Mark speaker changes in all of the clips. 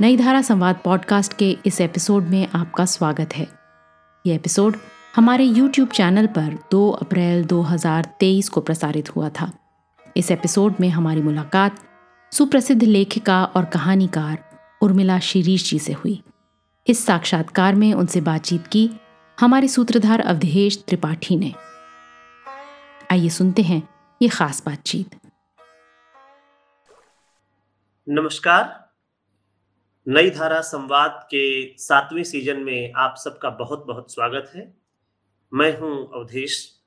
Speaker 1: नई धारा संवाद पॉडकास्ट के इस एपिसोड में आपका स्वागत है। ये एपिसोड हमारे YouTube चैनल पर 2 अप्रैल 2023 को प्रसारित हुआ था। इस एपिसोड में हमारी मुलाकात सुप्रसिद्ध लेखिका और कहानीकार उर्मिला शिरीष जी से हुई। इस साक्षात्कार में उनसे बातचीत की हमारे सूत्रधार अवधेश त्रिपाठी ने। आइए सुनते हैं ये खास बातचीत।
Speaker 2: नमस्कार नई धारा संवाद के सातवें सीज़न में आप सबका बहुत बहुत स्वागत है। मैं हूँ अवधेश,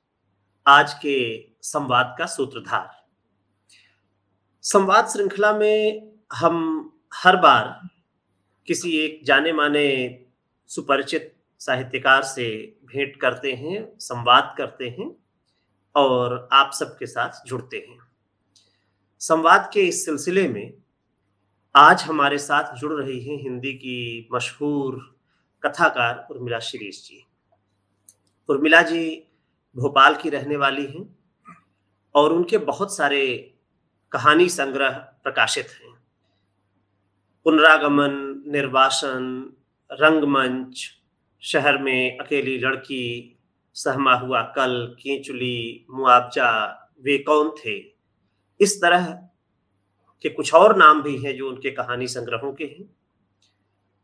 Speaker 2: आज के संवाद का सूत्रधार। संवाद श्रृंखला में हम हर बार किसी एक जाने माने सुपरिचित साहित्यकार से भेंट करते हैं, संवाद करते हैं और आप सबके साथ जुड़ते हैं। संवाद के इस सिलसिले में आज हमारे साथ जुड़ रही हैं हिंदी की मशहूर कथाकार उर्मिला शिरीष जी। उर्मिला जी भोपाल की रहने वाली हैं और उनके बहुत सारे कहानी संग्रह प्रकाशित हैं। पुनरागमन, निर्वासन, रंगमंच, शहर में अकेली लड़की, सहमा हुआ कल, केंचुली, मुआवजा, वे कौन थे? इस तरह के कुछ और नाम भी हैं जो उनके कहानी संग्रहों के हैं।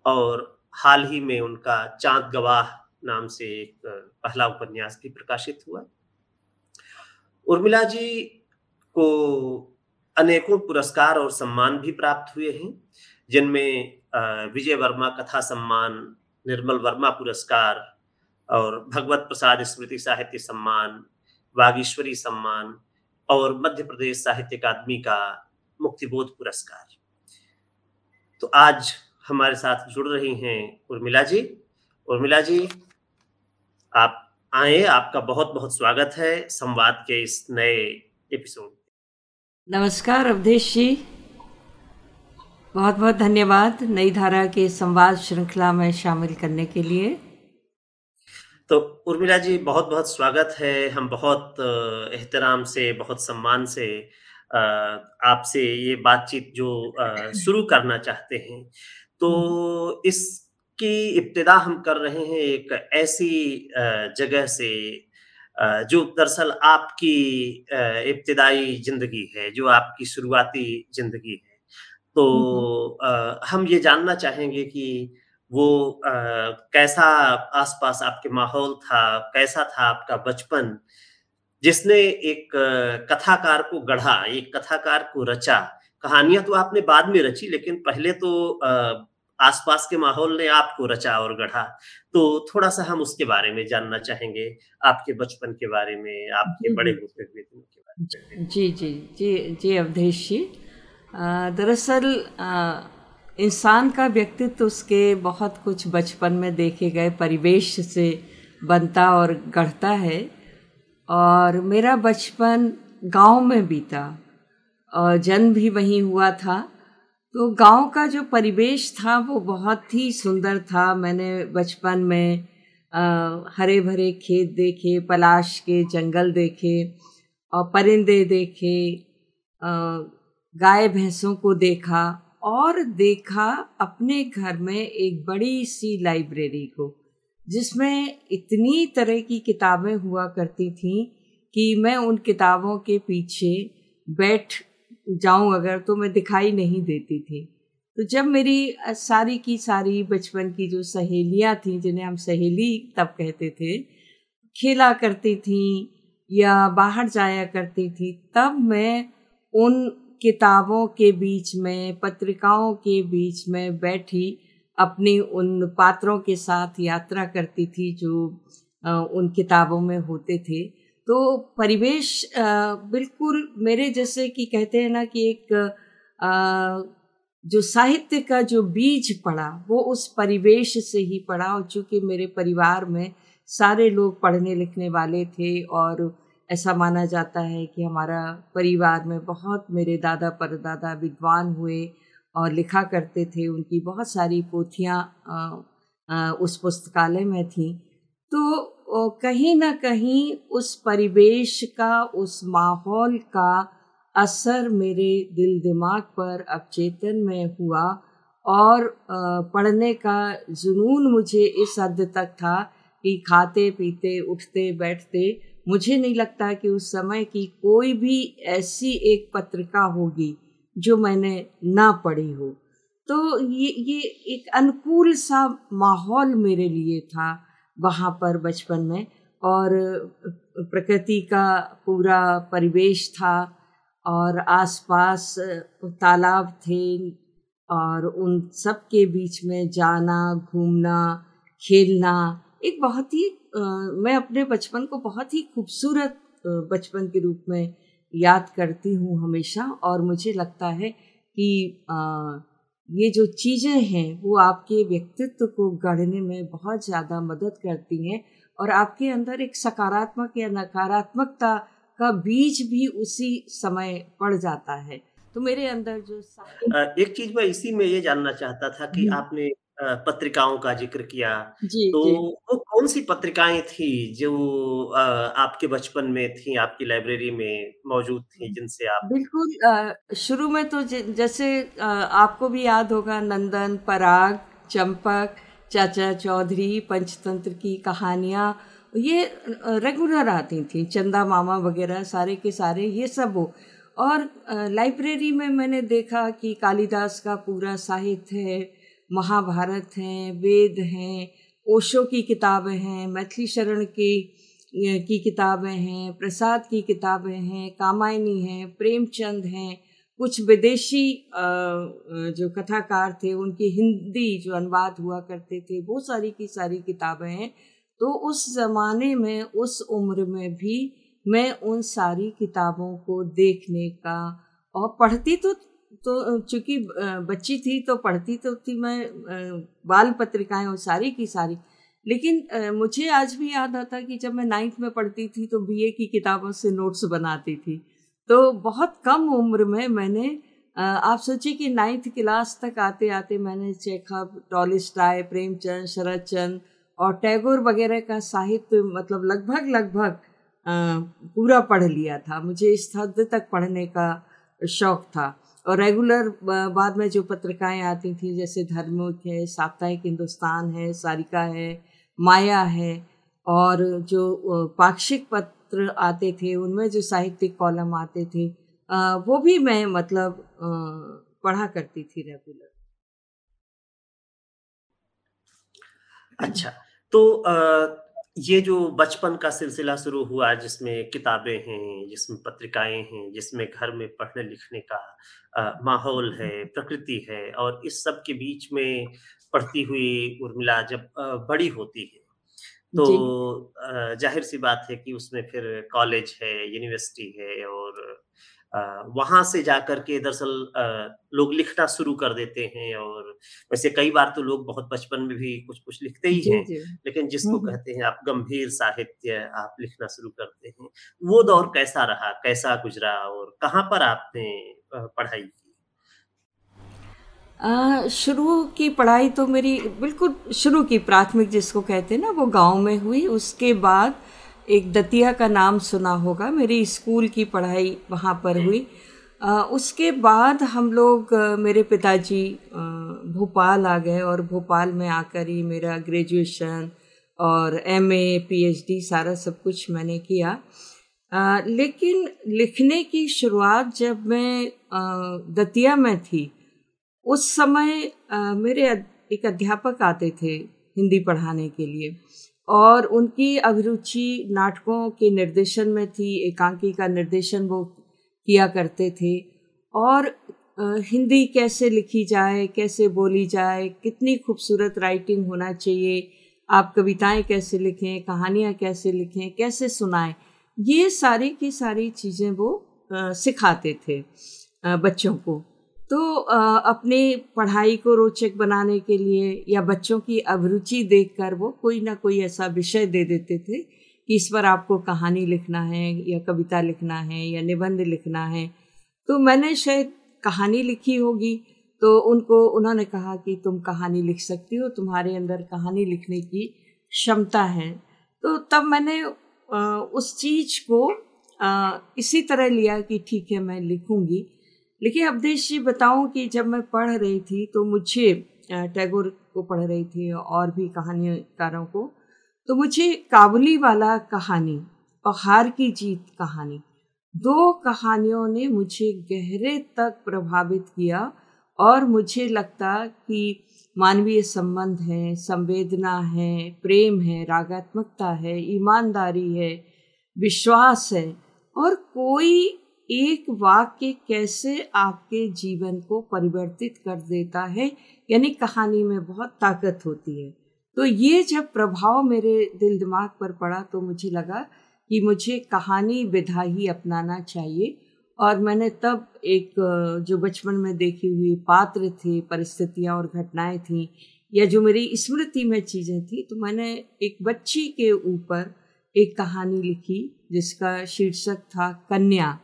Speaker 2: और हाल ही में उनका चाँद गवाह नाम से एक पहला उपन्यास भी प्रकाशित हुआ। उर्मिला जी को अनेकों पुरस्कार और सम्मान भी प्राप्त हुए हैं, जिनमें विजय वर्मा कथा सम्मान, निर्मल वर्मा पुरस्कार और भगवत प्रसाद स्मृति साहित्य सम्मान, वागीश्वरी सम्मान और मध्य प्रदेश साहित्य अकादमी का मुक्तिबोध पुरस्कार। तो आज हमारे साथ जुड़ रही हैं उर्मिला जी। उर्मिला जी आप आए आपका बहुत बहुत स्वागत है संवाद के इस नए एपिसोड
Speaker 3: नमस्कार अवधेश जी। बहुत बहुत धन्यवाद नई धारा के संवाद श्रृंखला में शामिल करने के लिए।
Speaker 2: तो उर्मिला जी बहुत बहुत स्वागत है। हम बहुत एहतराम से बहुत सम्मान से आपसे ये बातचीत जो शुरू करना चाहते हैं। तो इसकी इब्तदा हम कर रहे हैं एक ऐसी जगह से जो दरअसल आपकी इब्तदाई ज़िंदगी है जो आपकी शुरुआती ज़िंदगी है। तो आ, हम ये जानना चाहेंगे कि वो आ, कैसा आसपास आपके माहौल था कैसा था आपका बचपन? जिसने एक कथाकार को गढ़ा एक कथाकार को रचा। कहानियाँ तो आपने बाद में रची लेकिन पहले तो आसपास के माहौल ने आपको रचा और गढ़ा। तो थोड़ा सा हम उसके बारे में जानना चाहेंगे आपके बचपन के बारे में आपके बड़े होते हुए दिनों के बारे
Speaker 3: में। जी जी जी जी अवधेश जी। दरअसल इंसान का व्यक्तित्व उसके बहुत कुछ बचपन में देखे गए परिवेश से बनता और गढ़ता है। और मेरा बचपन गाँव में बीता। और जन्म भी वहीं हुआ था। तो गाँव का जो परिवेश था वो बहुत ही सुंदर था। मैंने बचपन में आ, हरे भरे खेत देखे पलाश के जंगल देखे और परिंदे देखे गाय भैंसों को देखा और देखा अपने घर में एक बड़ी सी लाइब्रेरी को। जिसमें इतनी तरह की किताबें हुआ करती थीं कि मैं उन किताबों के पीछे बैठ जाऊँ अगर तो मैं दिखाई नहीं देती थी। तो जब मेरी सारी की सारी बचपन की जो सहेलियाँ थी, जिन्हें हम सहेली तब कहते थे, खेला करती थी या बाहर जाया करती थी, तब मैं उन किताबों के बीच में, पत्रिकाओं के बीच में बैठी अपनी उन पात्रों के साथ यात्रा करती थी जो उन किताबों में होते थे। तो परिवेश बिल्कुल मेरे जैसे कि कहते हैं ना कि एक जो साहित्य का जो बीज पड़ा, वो उस परिवेश से ही पड़ा। और चूँकि मेरे परिवार में सारे लोग पढ़ने लिखने वाले थे और ऐसा माना जाता है कि हमारा परिवार में बहुत मेरे दादा परदादा विद्वान हुए और लिखा करते थे उनकी बहुत सारी पोथियाँ उस पुस्तकालय में थी। तो कहीं ना कहीं उस परिवेश का, उस माहौल का असर मेरे दिल दिमाग पर अवचेतन में हुआ और पढ़ने का जुनून मुझे इस हद तक था कि खाते, पीते, उठते, बैठते मुझे नहीं लगता कि उस समय की कोई भी ऐसी एक पत्रिका होगी जो मैंने ना पढ़ी हो। तो ये ये एक अनुकूल सा माहौल मेरे लिए था वहाँ पर बचपन में और प्रकृति का पूरा परिवेश था और आसपास तालाब थे और उन सब के बीच में जाना घूमना खेलना एक बहुत ही आ, मैं अपने बचपन को बहुत ही खूबसूरत बचपन के रूप में याद करती हूँ हमेशा और मुझे लगता है कि आ, ये जो चीज़ें हैं वो आपके व्यक्तित्व को गढ़ने में बहुत ज़्यादा मदद करती हैं और आपके अंदर एक सकारात्मक या नकारात्मकता का बीज भी उसी समय पड़ जाता है तो मेरे अंदर जो
Speaker 2: एक चीज़ मैं इसी में ये जानना चाहता था कि हम्म। पत्रिकाओं का ज़िक्र किया
Speaker 3: जी,
Speaker 2: तो
Speaker 3: जी।
Speaker 2: वो कौन सी पत्रिकाएँ थी जो आपके बचपन में थी आपकी लाइब्रेरी में मौजूद थी जिनसे आप
Speaker 3: बिल्कुल शुरू में तो ज जैसे आपको भी याद होगा नंदन पराग चंपक चाचा चौधरी पंचतंत्र की कहानियाँ ये रेगुलर आती थी चंदा मामा वगैरह सारे के सारे ये सब हो और लाइब्रेरी में मैंने देखा कि कालिदास का पूरा साहित्य है महाभारत हैं, वेद हैं, ओशो की किताबें हैं, मैथिली शरण की की किताबें हैं, प्रसाद की किताबें हैं, कामायनी हैं, प्रेमचंद हैं, कुछ विदेशी जो कथाकार थे, उनकी हिंदी जो अनुवाद हुआ करते थे वो सारी की सारी किताबें हैं। तो उस ज़माने में, उस उम्र में भी मैं उन सारी किताबों को देखने का, और पढ़ती तो तो चूँकि बच्ची थी तो पढ़ती तो थी मैं बाल पत्रिकाएँ और सारी की सारी। लेकिन मुझे आज भी याद आता कि जब मैं नाइन्थ में पढ़ती थी तो बीए की किताबों से नोट्स बनाती थी। तो बहुत कम उम्र में मैंने आप सोचिए कि नाइन्थ क्लास तक आते आते मैंने चेखव टॉलिस्टाई प्रेमचंद शरद चंद और टैगोर वगैरह का साहित्य मतलब लगभग लगभग पूरा पढ़ लिया था। मुझे इस हद तक पढ़ने का शौक था। और रेगुलर बाद में जो पत्रिकाएँ आती थी, जैसे धर्मुख है, साप्ताहिक हिंदुस्तान है, सारिका है, माया है, और जो पाक्षिक पत्र आते थे, उनमें जो साहित्यिक कॉलम आते थे वो भी मैं मतलब पढ़ा करती थी रेगुलर
Speaker 2: अच्छा तो ये जो बचपन का सिलसिला शुरू हुआ, जिसमें किताबें हैं, जिसमें पत्रिकाएँ हैं, जिसमें घर में पढ़ने लिखने का माहौल है प्रकृति है और इस सब के बीच में पढ़ती हुई उर्मिला जब बड़ी होती है। तो ज़ाहिर सी बात है कि उसमें फिर कॉलेज है यूनिवर्सिटी है और वहाँ से जाकर के दरअसल लोग लिखना शुरू कर देते हैं और वैसे कई बार तो लोग बहुत बचपन में भी कुछ कुछ लिखते ही हैं लेकिन जिसको कहते हैं आप गंभीर साहित्य आप लिखना शुरू करते हैं वो दौर कैसा रहा कैसा गुजरा और कहाँ पर आपने पढ़ाई की?
Speaker 3: शुरू की पढ़ाई तो मेरी बिल्कुल शुरू की प्राथमिक जिसको कहते हैं ना वो गाँव में हुई उसके बाद एक दतिया का नाम सुना होगा मेरी स्कूल की पढ़ाई वहाँ पर हुई। आ, उसके बाद हम लोग मेरे पिताजी भोपाल आ गए और भोपाल में आकर ही मेरा ग्रेजुएशन और एमए पीएचडी सारा सब कुछ मैंने किया। आ, लेकिन लिखने की शुरुआत जब मैं दतिया में थी उस समय आ, मेरे एक अध्यापक आते थे हिंदी पढ़ाने के लिए। और उनकी अभिरुचि नाटकों के निर्देशन में थी, एकांकी का निर्देशन वो किया करते थे। और हिंदी कैसे लिखी जाए, कैसे बोली जाए, कितनी खूबसूरत राइटिंग होना चाहिए, आप कविताएँ कैसे लिखें, कहानियाँ कैसे लिखें, कैसे सुनाएँ, ये सारी की सारी चीज़ें वो सिखाते थे बच्चों को। तो अपने पढ़ाई को रोचक बनाने के लिए या बच्चों की अभिरुचि देखकर वो कोई ना कोई ऐसा विषय दे देते थे कि इस पर आपको कहानी लिखना है या कविता लिखना है या निबंध लिखना है। तो मैंने शायद कहानी लिखी होगी तो उनको, उन्होंने कहा कि तुम कहानी लिख सकती हो, तुम्हारे अंदर कहानी लिखने की क्षमता है। तो तब मैंने उस चीज़ को इसी तरह लिया कि ठीक है, मैं लिखूँगी। लेकिन अवधेश जी बताऊँ कि जब मैं पढ़ रही थी तो मुझे टैगोर को पढ़ रही थी और भी कहानीकारों को तो मुझे काबुली वाला कहानी और हार की जीत कहानी, दो कहानियों ने मुझे गहरे तक प्रभावित किया और मुझे लगता कि मानवीय संबंध है, संवेदना है, प्रेम है, रागात्मकता है, ईमानदारी है, विश्वास है और कोई एक वाक्य कैसे आपके जीवन को परिवर्तित कर देता है, यानी कहानी में बहुत ताकत होती है। तो ये जब प्रभाव मेरे दिल दिमाग पर पड़ा तो मुझे लगा कि मुझे कहानी विधा ही अपनाना चाहिए। और मैंने तब एक, जो बचपन में देखी हुई पात्र थे, परिस्थितियाँ और घटनाएँ थीं, या जो मेरी स्मृति में चीज़ें थी तो मैंने एक बच्ची के ऊपर एक कहानी लिखी, जिसका शीर्षक था कन्या।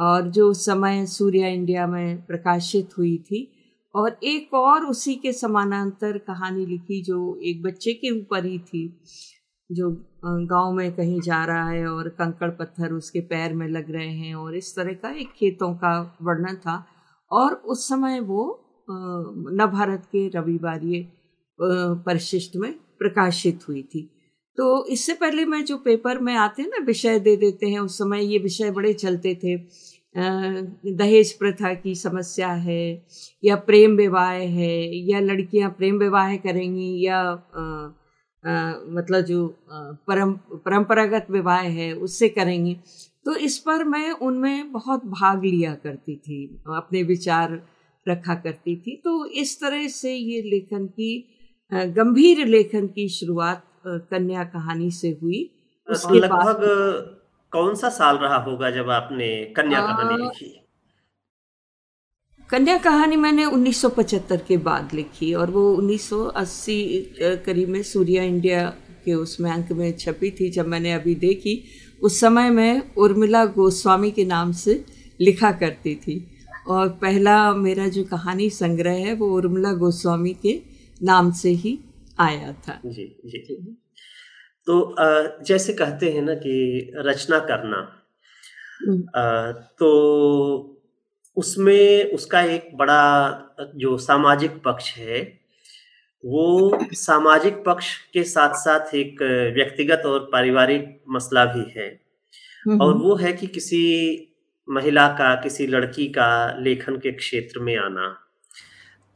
Speaker 3: और जो उस समय सूर्या इंडिया में प्रकाशित हुई थी। और एक और उसी के समानांतर कहानी लिखी जो एक बच्चे के ऊपर ही थी, जो गाँव में कहीं जा रहा है और कंकड़ पत्थर उसके पैर में लग रहे हैं और इस तरह का एक खेतों का वर्णन था। और उस समय वो नवभारत के रविवार परिशिष्ट में प्रकाशित हुई थी। तो इससे पहले मैं जो पेपर में आते हैं ना विषय दे देते हैं उस समय ये विषय बड़े चलते थे। दहेज प्रथा की समस्या है या प्रेम विवाह है या लड़कियाँ प्रेम विवाह करेंगी या आ, आ, मतलब जो परम परंपरागत विवाह है उससे करेंगी। तो इस पर मैं उनमें बहुत भाग लिया करती थी अपने विचार रखा करती थी। तो इस तरह से ये लेखन की गंभीर लेखन की शुरुआत कन्या कहानी से हुई।
Speaker 2: उसके लगभग कौन सा साल रहा होगा जब आपने कन्या कहानी लिखी?
Speaker 3: कन्या कहानी मैंने 1975 के बाद लिखी और वो 1980 करीब में सूर्या इंडिया के उसमें अंक में छपी थी जब मैंने अभी देखी। उस समय मैं उर्मिला गोस्वामी के नाम से लिखा करती थी और पहला मेरा जो कहानी संग्रह है वो उर्मिला गोस्वामी के नाम से ही आया था।
Speaker 2: जी जी। तो जैसे कहते हैं ना कि रचना करना तो उसमें उसका एक बड़ा जो सामाजिक पक्ष है वो सामाजिक पक्ष के साथ साथ एक व्यक्तिगत और पारिवारिक मसला भी है। और वो है कि किसी महिला का किसी लड़की का लेखन के क्षेत्र में आना।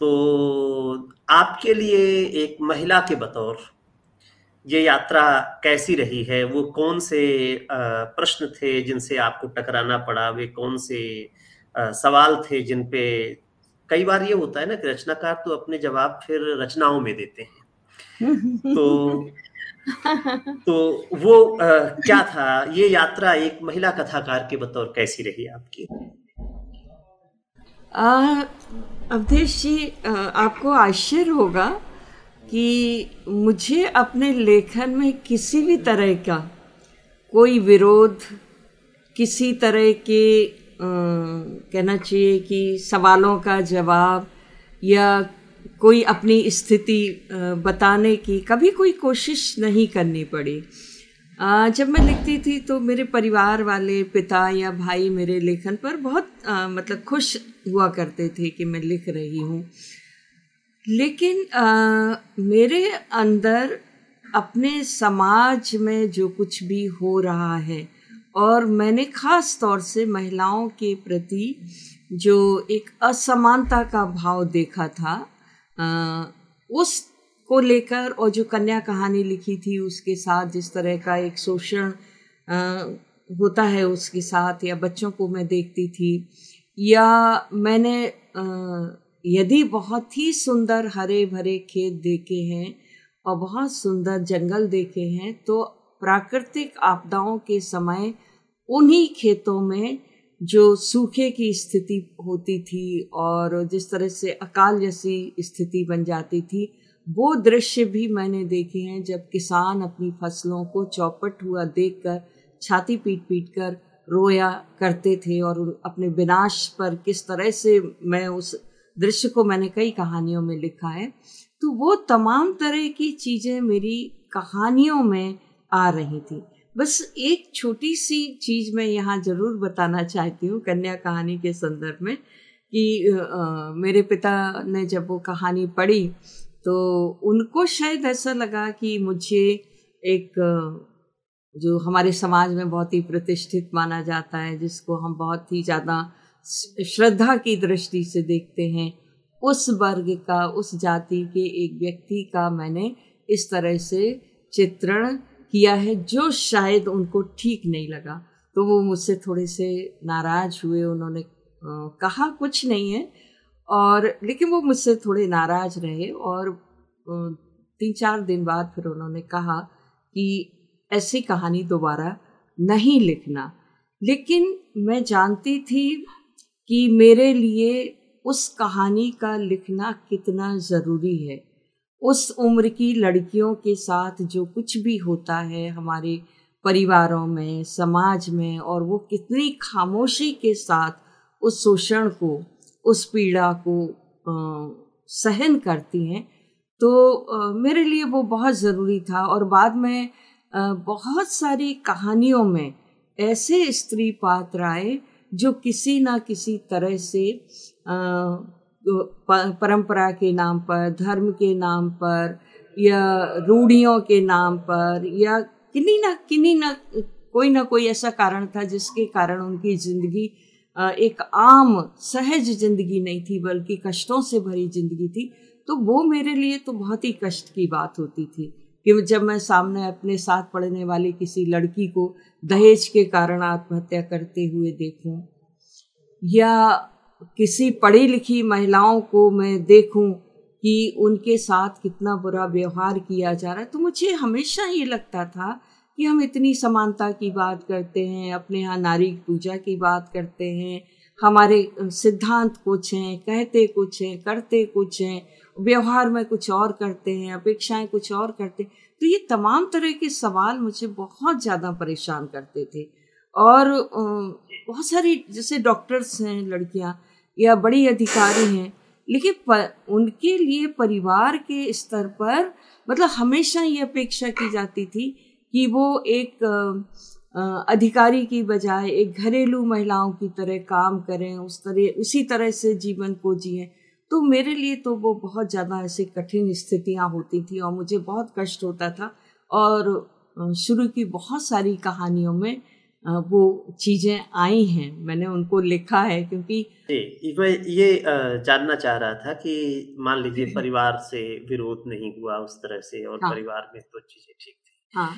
Speaker 2: तो आपके लिए एक महिला के बतौर ये यात्रा कैसी रही है? वो कौन से प्रश्न थे जिनसे आपको टकराना पड़ा? वे कौन से सवाल थे जिन पे कई बार ये होता है ना कि रचनाकार तो अपने जवाब फिर रचनाओं में देते हैं। तो तो वो आ, क्या था? ये यात्रा एक महिला कथाकार के बतौर कैसी रही आपकी?
Speaker 3: अवधेश जी आपको आश्चर्य होगा कि मुझे अपने लेखन में किसी भी तरह का कोई विरोध किसी तरह के आ, कहना चाहिए कि सवालों का जवाब या कोई अपनी स्थिति बताने की कभी कोई कोशिश नहीं करनी पड़ी। आ, जब मैं लिखती थी तो मेरे परिवार वाले पिता या भाई मेरे लेखन पर बहुत आ, मतलब खुश हुआ करते थे कि मैं लिख रही हूँ। लेकिन आ, मेरे अंदर अपने समाज में जो कुछ भी हो रहा है और मैंने ख़ास तौर से महिलाओं के प्रति जो एक असमानता का भाव देखा था आ, उस को लेकर और जो कन्या कहानी लिखी थी उसके साथ जिस तरह का एक शोषण होता है उसके साथ या बच्चों को मैं देखती थी या मैंने यदि बहुत ही सुंदर हरे भरे खेत देखे हैं और बहुत सुंदर जंगल देखे हैं तो प्राकृतिक आपदाओं के समय उन्हीं खेतों में जो सूखे की स्थिति होती थी और जिस तरह से अकाल जैसी स्थिति बन जाती थी, वो दृश्य भी मैंने देखे हैं जब किसान अपनी फ़सलों को चौपट हुआ देखकर, छाती पीट पीट कर रोया करते थे और अपने विनाश पर किस तरह से मैं उस दृश्य को मैंने कई कहानियों में लिखा है तो वो तमाम तरह की चीज़ें मेरी कहानियों में आ रही थी। बस एक छोटी सी चीज़ मैं यहाँ ज़रूर बताना चाहती हूँ कन्या कहानी के संदर्भ में कि आ, मेरे पिता ने जब वो कहानी पढ़ी तो उनको शायद ऐसा लगा कि मुझे एक जो हमारे समाज में बहुत ही प्रतिष्ठित माना जाता है, जिसको हम बहुत ही ज़्यादा श्रद्धा की दृष्टि से देखते हैं, उस वर्ग का, उस जाति के एक व्यक्ति का मैंने इस तरह से चित्रण किया है, जो शायद उनको ठीक नहीं लगा। तो वो मुझसे थोड़े से नाराज़ हुए, उन्होंने कहा कुछ नहीं है, और, लेकिन वो मुझसे थोड़े नाराज़ रहे और तीन चार दिन बाद फिर उन्होंने कहा कि ऐसी कहानी दोबारा नहीं लिखना। लेकिन मैं जानती थी कि मेरे लिए उस कहानी का लिखना कितना ज़रूरी है। उस उम्र की लड़कियों के साथ जो कुछ भी होता है हमारे परिवारों में समाज में और वो कितनी खामोशी के साथ उस शोषण को उस पीड़ा को आ, सहन करती हैं तो आ, मेरे लिए वो बहुत ज़रूरी था। और बाद में बहुत सारी कहानियों में ऐसे स्त्री पात्र आए जो किसी ना किसी तरह से परंपरा के नाम पर, धर्म के नाम पर, या रूढ़ियों के नाम पर, या किन्हीं ना किन्हीं ना, कोई ना कोई ऐसा कारण था जिसके कारण उनकी ज़िंदगी एक आम, सहज ज़िंदगी नहीं थी, बल्कि कष्टों से भरी ज़िंदगी थी। तो वो मेरे लिए तो बहुत ही कष्ट की बात होती थी। कि जब मैं सामने अपने साथ पढ़ने वाली किसी लड़की को दहेज के कारण आत्महत्या करते हुए देखूँ, या किसी पढ़ी लिखी महिलाओं को मैं देखूँ कि उनके साथ कितना बुरा व्यवहार किया जा रहा है तो मुझे हमेशा ये लगता था कि हम इतनी समानता की बात करते हैं, अपने यहाँ नारी पूजा की बात करते हैं, हमारे सिद्धांत कुछ हैं, कहते कुछ हैं, करते कुछ हैं व्यवहार में कुछ और करते हैं, अपेक्षाएँ कुछ और करते हैं। तो ये तमाम तरह के सवाल मुझे बहुत ज़्यादा परेशान करते थे। और बहुत सारी जैसे डॉक्टर्स हैं, लड़कियाँ या बड़ी अधिकारी हैं, लेकिन उनके लिए परिवार के स्तर पर मतलब हमेशा ये अपेक्षा की जाती थी कि वो एक अधिकारी की बजाय एक घरेलू महिलाओं की तरह काम करें, उस तरह, उसी तरह से जीवन को जिए। तो मेरे लिए तो वो बहुत ज़्यादा ऐसे कठिन स्थितियाँ होती थी और मुझे बहुत कष्ट होता था और शुरू की बहुत सारी कहानियों में वो चीज़ें आई हैं मैंने उनको लिखा है क्योंकि
Speaker 2: जी मैं ये जानना चाह रहा था कि मान लीजिए परिवार से विरोध नहीं हुआ उस तरह से और हाँ। परिवार में तो चीज़ें ठीक थी हाँ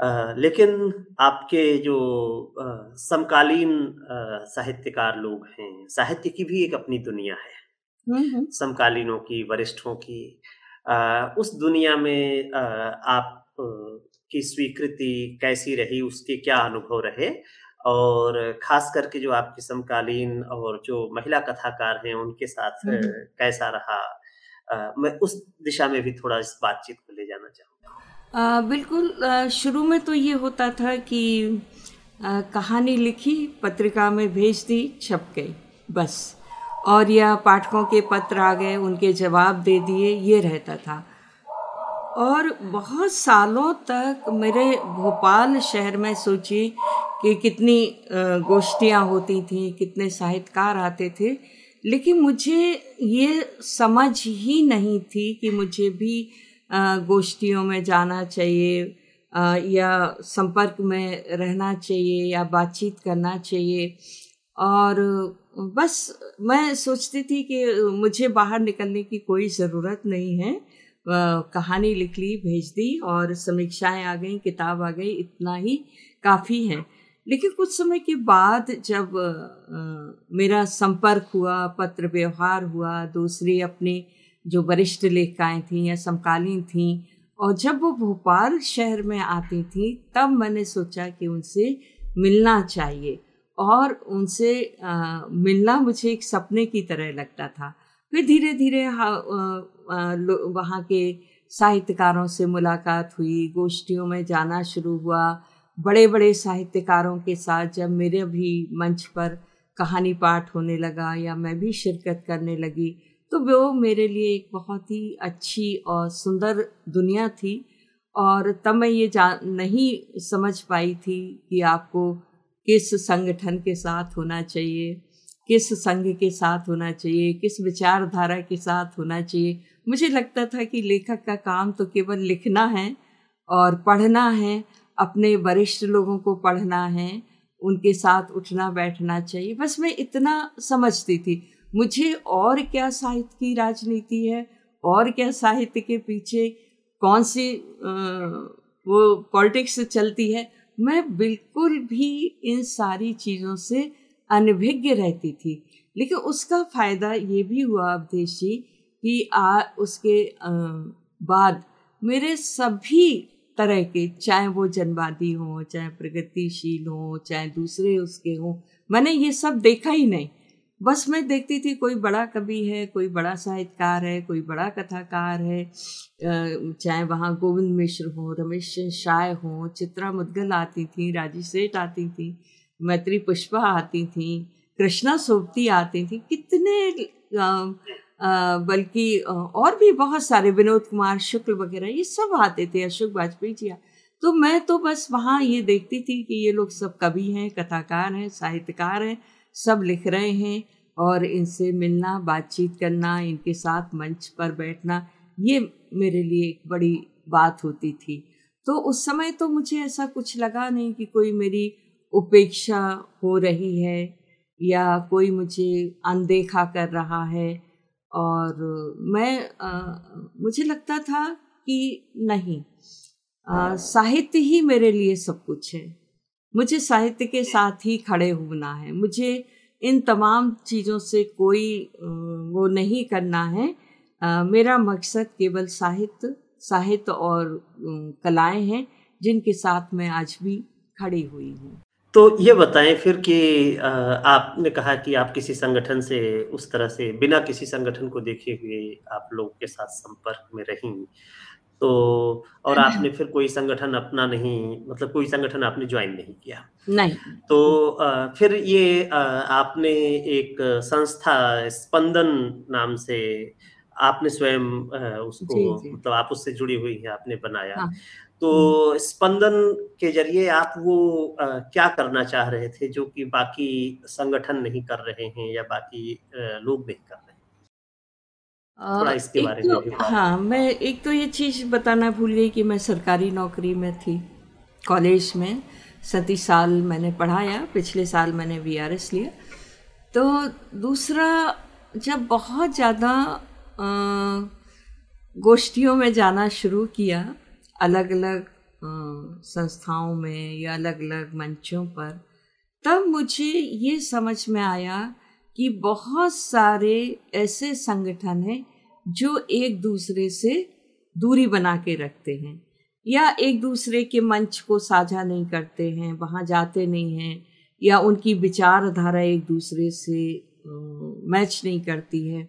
Speaker 2: आ, लेकिन आपके जो आ, समकालीन साहित्यकार लोग हैं साहित्य की भी एक अपनी दुनिया है। समकालीनों की वरिष्ठों की आ, उस दुनिया में आ, आप की स्वीकृति कैसी रही उसके क्या अनुभव रहे? और खास करके जो आपके समकालीन और जो महिला कथाकार हैं उनके साथ कैसा रहा? आ, मैं उस दिशा में भी थोड़ा इस बातचीत को ले जाना चाहूँगा।
Speaker 3: बिल्कुल शुरू में तो ये होता था कि आ, कहानी लिखी पत्रिका में भेज दी छप गई बस। और या पाठकों के पत्र आ गए, उनके जवाब दे दिए, ये रहता था। और बहुत सालों तक मेरे भोपाल शहर में सोची कि कितनी गोष्ठियाँ होती थी, कितने साहित्यकार आते थे, लेकिन मुझे ये समझ ही नहीं थी कि मुझे भी गोष्ठियों में जाना चाहिए या संपर्क में रहना चाहिए, या बातचीत करना चाहिए। और बस मैं सोचती थी कि मुझे बाहर निकलने की कोई ज़रूरत नहीं है। कहानी लिख ली भेज दी और समीक्षाएँ आ गई किताब आ गई इतना ही काफ़ी है। लेकिन कुछ समय के बाद जब आ, मेरा संपर्क हुआ पत्र व्यवहार हुआ दूसरी अपने जो वरिष्ठ लेखिकाएँ थीं या समकालीन थीं और जब वो भोपाल शहर में आती थी तब मैंने सोचा कि उनसे मिलना चाहिए। और उनसे आ, मिलना मुझे एक सपने की तरह लगता था। फिर धीरे धीरे वहाँ के साहित्यकारों से मुलाकात हुई गोष्ठियों में जाना शुरू हुआ। बड़े बड़े साहित्यकारों के साथ जब मेरे भी मंच पर कहानी पाठ होने लगा या मैं भी शिरकत करने लगी तो वो मेरे लिए एक बहुत ही अच्छी और सुंदर दुनिया थी। और तब मैं ये जान नहीं समझ पाई थी कि आपको किस संगठन के साथ होना चाहिए, किस संघ के साथ होना चाहिए, किस विचारधारा के साथ होना चाहिए। मुझे लगता था कि लेखक का काम तो केवल लिखना है और पढ़ना है, अपने वरिष्ठ लोगों को पढ़ना है, उनके साथ उठना बैठना चाहिए। बस मैं इतना समझती थी, मुझे और क्या साहित्य की राजनीति है, और क्या साहित्य के पीछे कौन सी वो पॉलिटिक्स चलती है मैं बिल्कुल भी इन सारी चीज़ों से अनभिज्ञ रहती थी। लेकिन उसका फ़ायदा ये भी हुआ अवधेश जी कि आ, उसके बाद मेरे सभी तरह के, चाहे वो जनवादी हों, चाहे प्रगतिशील हों, चाहे दूसरे उसके हों, मैंने ये सब देखा ही नहीं। बस मैं देखती थी कोई बड़ा कवि है, कोई बड़ा साहित्यकार है, कोई बड़ा कथाकार है चाहे वहाँ गोविंद मिश्र हो, रमेश शाह हो, चित्रा मुदगल आती थी राज़ी सेठ आती थी, मैत्री पुष्पा आती थी, कृष्णा सोपती आती थी, कितने बल्कि और भी बहुत सारे, विनोद कुमार, शुक्ल वगैरह, ये सब आते थे, अशोक वाजपेयी जी तो मैं तो बस वहाँ ये देखती थी कि ये लोग सब कवि हैं, कथाकार हैं, साहित्यकार हैं, सब लिख रहे हैं और इनसे मिलना बातचीत करना इनके साथ मंच पर बैठना ये मेरे लिए एक बड़ी बात होती थी। तो उस समय तो मुझे ऐसा कुछ लगा नहीं कि कोई मेरी उपेक्षा हो रही है या कोई मुझे अनदेखा कर रहा है। और मैं आ, मुझे लगता था कि नहीं साहित्य ही मेरे लिए सब कुछ है। मुझे साहित्य के साथ ही खड़े होना है। मुझे इन तमाम चीज़ों से कोई वो नहीं करना है। मेरा मकसद केवल साहित्य साहित्य और कलाएँ हैं, जिनके साथ मैं आज भी खड़ी हुई हूँ।
Speaker 2: तो ये बताएँ फिर कि आपने कहा कि आप किसी संगठन से, उस तरह से बिना किसी संगठन को देखे हुए आप लोग के साथ संपर्क में रहीं। तो और आपने फिर कोई संगठन अपना नहीं मतलब कोई संगठन आपने ज्वाइन नहीं किया।
Speaker 3: नहीं।
Speaker 2: तो फिर ये आपने एक संस्था स्पंदन नाम से आपने स्वयं उसको जी. मतलब आप उससे जुड़ी हुई है आपने बनाया। हाँ. तो स्पंदन के ज़रिए आप वो आ, क्या करना चाह रहे थे जो कि बाकी संगठन नहीं कर रहे हैं या बाकी लोग नहीं कर रहे हैं?
Speaker 3: थोड़ा इसके बारे तो, में हाँ मैं एक तो ये चीज़ बताना भूल गई कि मैं सरकारी नौकरी में थी कॉलेज में। सतीस साल मैंने पढ़ाया पिछले साल मैंने वी लिया। तो दूसरा जब बहुत ज़्यादा गोष्ठियों में जाना शुरू किया अलग अलग संस्थाओं में या अलग अलग मंचों पर तब मुझे ये समझ में आया कि बहुत सारे ऐसे संगठन हैं जो एक दूसरे से दूरी बना के रखते हैं या एक दूसरे के मंच को साझा नहीं करते हैं, वहाँ जाते नहीं हैं या उनकी विचारधारा एक दूसरे से मैच नहीं करती है।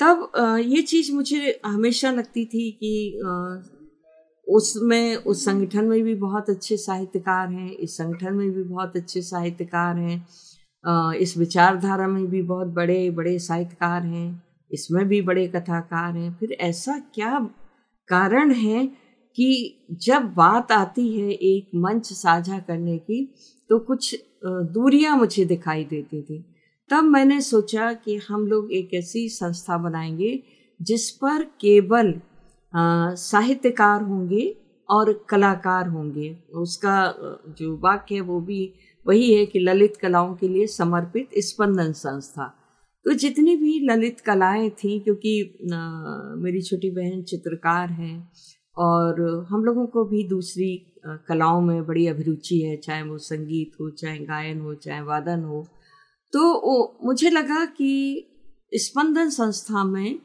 Speaker 3: तब ये चीज़ मुझे हमेशा लगती थी कि उसमें, उस संगठन में भी बहुत अच्छे साहित्यकार हैं, इस संगठन में भी बहुत अच्छे साहित्यकार हैं। इस विचारधारा में भी बहुत बड़े बड़े साहित्यकार हैं, इसमें भी बड़े कथाकार हैं। फिर ऐसा क्या कारण है कि जब बात आती है एक मंच साझा करने की तो कुछ दूरियाँ मुझे दिखाई देती थी। तब मैंने सोचा कि हम लोग एक ऐसी संस्था बनाएँगे, जिस पर केवल साहित्यकार होंगे और कलाकार होंगे। उसका जो वाक्य है वो भी वही है कि ललित कलाओं के लिए समर्पित स्पंदन संस्था। तो जितनी भी ललित कलाएँ थी, क्योंकि मेरी छोटी बहन चित्रकार है, और हम लोगों को भी दूसरी कलाओं में बड़ी अभिरुचि है, चाहे वो संगीत हो, चाहे गायन हो, चाहे वादन हो। तो मुझे लगा कि स्पंदन संस्था में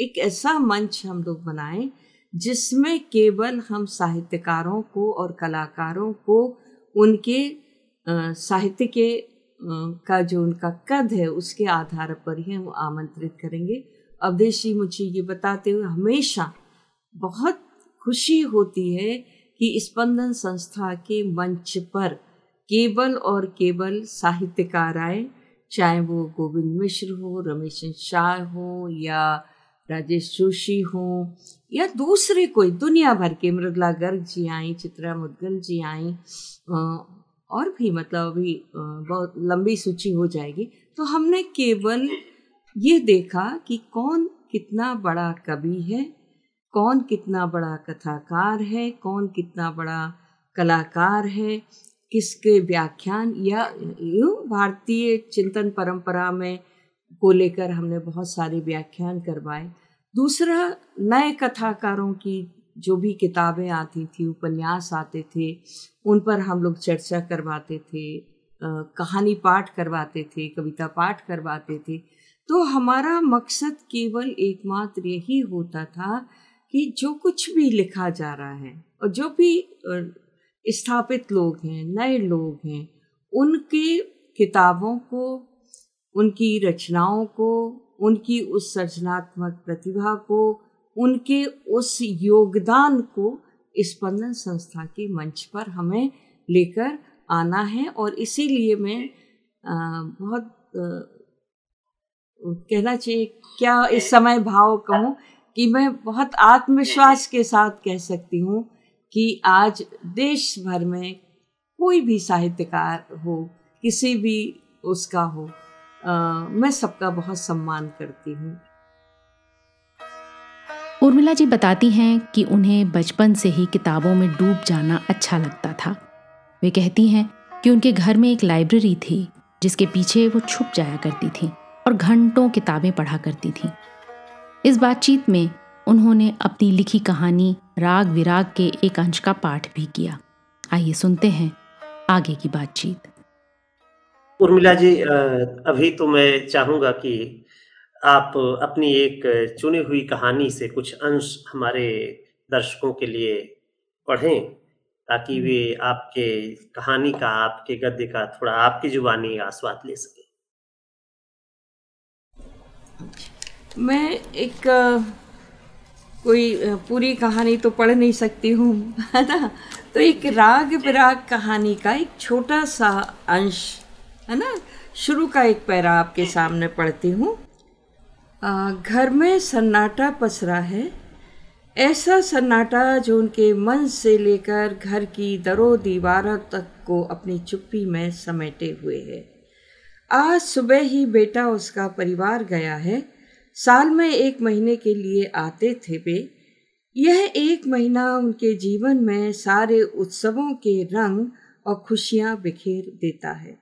Speaker 3: एक ऐसा मंच हम लोग बनाएँ, जिसमें केवल हम साहित्यकारों को और कलाकारों को उनके साहित्य के का जो उनका कद है, उसके आधार पर ही हम आमंत्रित करेंगे। अवधेशी मुझे ये बताते हुए हमेशा बहुत खुशी होती है कि स्पंदन संस्था के मंच पर केवल और केवल साहित्यकार आए, चाहे वो गोविंद मिश्र हो, रमेश शाह हो, या राजेश जोशी हों, या दूसरे कोई, दुनिया भर के मृदला गर्ग जी आई, चित्रा मुदगल जी आई और भी मतलब अभी बहुत लंबी सूची हो जाएगी। तो हमने केवल ये देखा कि कौन कितना बड़ा कवि है कौन कितना बड़ा कथाकार है कौन कितना बड़ा कलाकार है किसके व्याख्यान या यूँ भारतीय चिंतन परंपरा में को लेकर हमने बहुत सारे व्याख्यान करवाए। दूसरा नए कथाकारों की जो भी किताबें आती थी, उपन्यास आते थे, उन पर हम लोग चर्चा करवाते थे कहानी पाठ करवाते थे, कविता पाठ करवाते थे। तो हमारा मकसद केवल एकमात्र यही होता था कि जो कुछ भी लिखा जा रहा है और जो भी स्थापित लोग हैं, नए लोग हैं, उनके किताबों को, उनकी रचनाओं को, उनकी उस सृजनात्मक प्रतिभा को उनके उस योगदान को स्पंदन संस्था के मंच पर हमें लेकर आना है और इसीलिए मैं बहुत कहना चाहिए क्या इस समय भाव कहूँ कि मैं बहुत आत्मविश्वास के साथ कह सकती हूँ कि आज देश भर में कोई भी साहित्यकार हो किसी भी उसका हो आ, मैं सबका बहुत सम्मान करती हूँ।
Speaker 1: उर्मिला जी बताती हैं कि उन्हें बचपन से ही किताबों में डूब जाना अच्छा लगता था। वे कहती हैं कि उनके घर में एक लाइब्रेरी थी, जिसके पीछे वो छुप जाया करती थी और घंटों किताबें पढ़ा करती थी। इस बातचीत में उन्होंने अपनी लिखी कहानी राग विराग के एक अंश का पाठ भी किया। आइए सुनते हैं आगे की बातचीत।
Speaker 2: उर्मिला जी अभी तो मैं चाहूँगा कि आप अपनी एक चुनी हुई कहानी से कुछ अंश हमारे दर्शकों के लिए पढ़ें, ताकि वे आपके कहानी का, आपके गद्य का थोड़ा आपकी जुबानी आस्वाद ले सके।
Speaker 3: मैं एक, कोई पूरी कहानी तो पढ़ नहीं सकती हूँ, है ना? तो एक राग विराग कहानी का एक छोटा सा अंश, है ना? शुरू का एक पैरा आपके सामने पढ़ती हूँ। घर में सन्नाटा पसरा है। ऐसा सन्नाटा जो उनके मन से लेकर घर की दरों दीवारों तक को अपनी चुप्पी में समेटे हुए है। आज सुबह ही बेटा उसका परिवार गया है। साल में एक महीने के लिए आते थे वे। यह एक महीना उनके जीवन में सारे उत्सवों के रंग और खुशियाँ बिखेर देता है।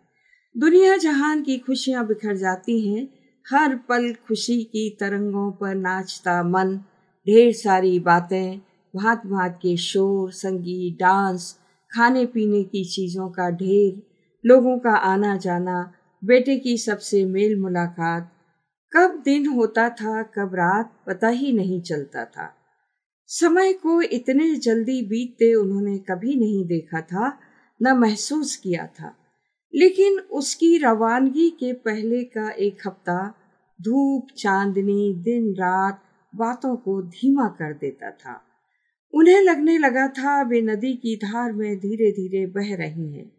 Speaker 3: दुनिया जहान की खुशियाँ बिखर जाती हैं हर पल खुशी की तरंगों पर नाचता मन। ढेर सारी बातें, भात भात के शोर, संगीत, डांस, खाने पीने की चीज़ों का ढेर, लोगों का आना जाना, बेटे की सबसे मेल मुलाकात। कब दिन होता था, कब रात, पता ही नहीं चलता था। समय को इतने जल्दी बीतते उन्होंने कभी नहीं देखा था, न महसूस किया था। लेकिन उसकी रवानगी के पहले का एक हफ़्ता धूप, चांदनी, दिन, रात बातों को धीमा कर देता था। उन्हें लगने लगा था वे नदी की धार में धीरे धीरे बह रही हैं।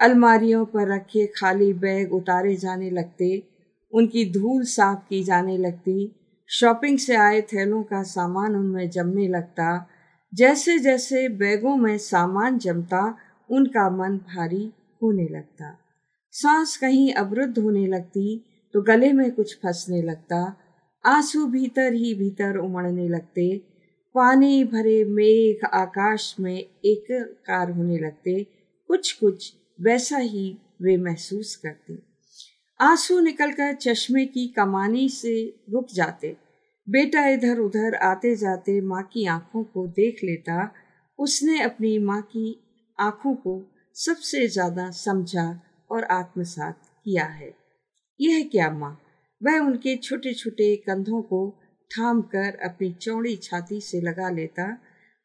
Speaker 3: अलमारियों पर रखे खाली बैग उतारे जाने लगते, उनकी धूल साफ़ की जाने लगती, शॉपिंग से आए थैलों का सामान उनमें जमने लगता जैसे जैसे बैगों में सामान जमता, उनका मन भारी होने लगता। सांस कहीं अवरुद्ध होने लगती तो गले में कुछ फंसने लगता। आँसू भीतर ही भीतर उमड़ने लगते। पानी भरे मेघ आकाश में एक कार होने लगते। कुछ कुछ वैसा ही वे महसूस करते। आँसू निकलकर चश्मे की कमानी से रुक जाते। बेटा इधर उधर आते जाते माँ की आँखों को देख लेता। उसने अपनी माँ की आँखों को सबसे ज़्यादा समझा और आत्मसात किया है। यह क्या माँ? वह उनके छोटे छोटे कंधों को थाम कर अपनी चौड़ी छाती से लगा लेता,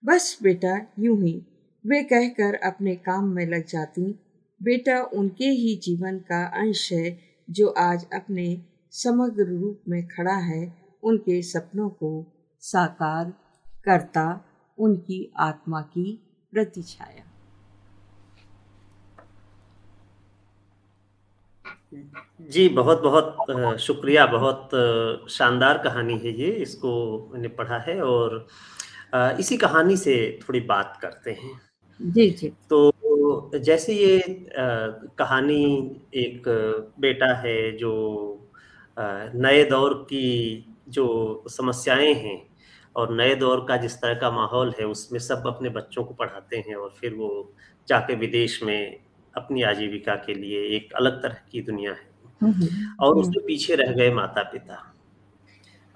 Speaker 3: बस बेटा, यूँ ही। वे कहकर अपने काम में लग जाती, बेटा, उनके ही जीवन का अंश है जो आज अपने समग्र रूप में खड़ा है, उनके सपनों को साकार करता, उनकी आत्मा की प्रतिछाया।
Speaker 2: जी बहुत बहुत शुक्रिया। बहुत शानदार कहानी है ये इसको मैंने पढ़ा है और इसी कहानी से थोड़ी बात करते हैं।
Speaker 3: जी जी।
Speaker 2: तो जैसे ये कहानी एक बेटा है जो नए दौर की जो समस्याएँ हैं और नए दौर का जिस तरह का माहौल है उसमें सब अपने बच्चों को पढ़ाते हैं और फिर वो जाके विदेश में अपनी आजीविका के लिए एक अलग तरह की दुनिया है। और हम्म। उसके पीछे रह गए माता पिता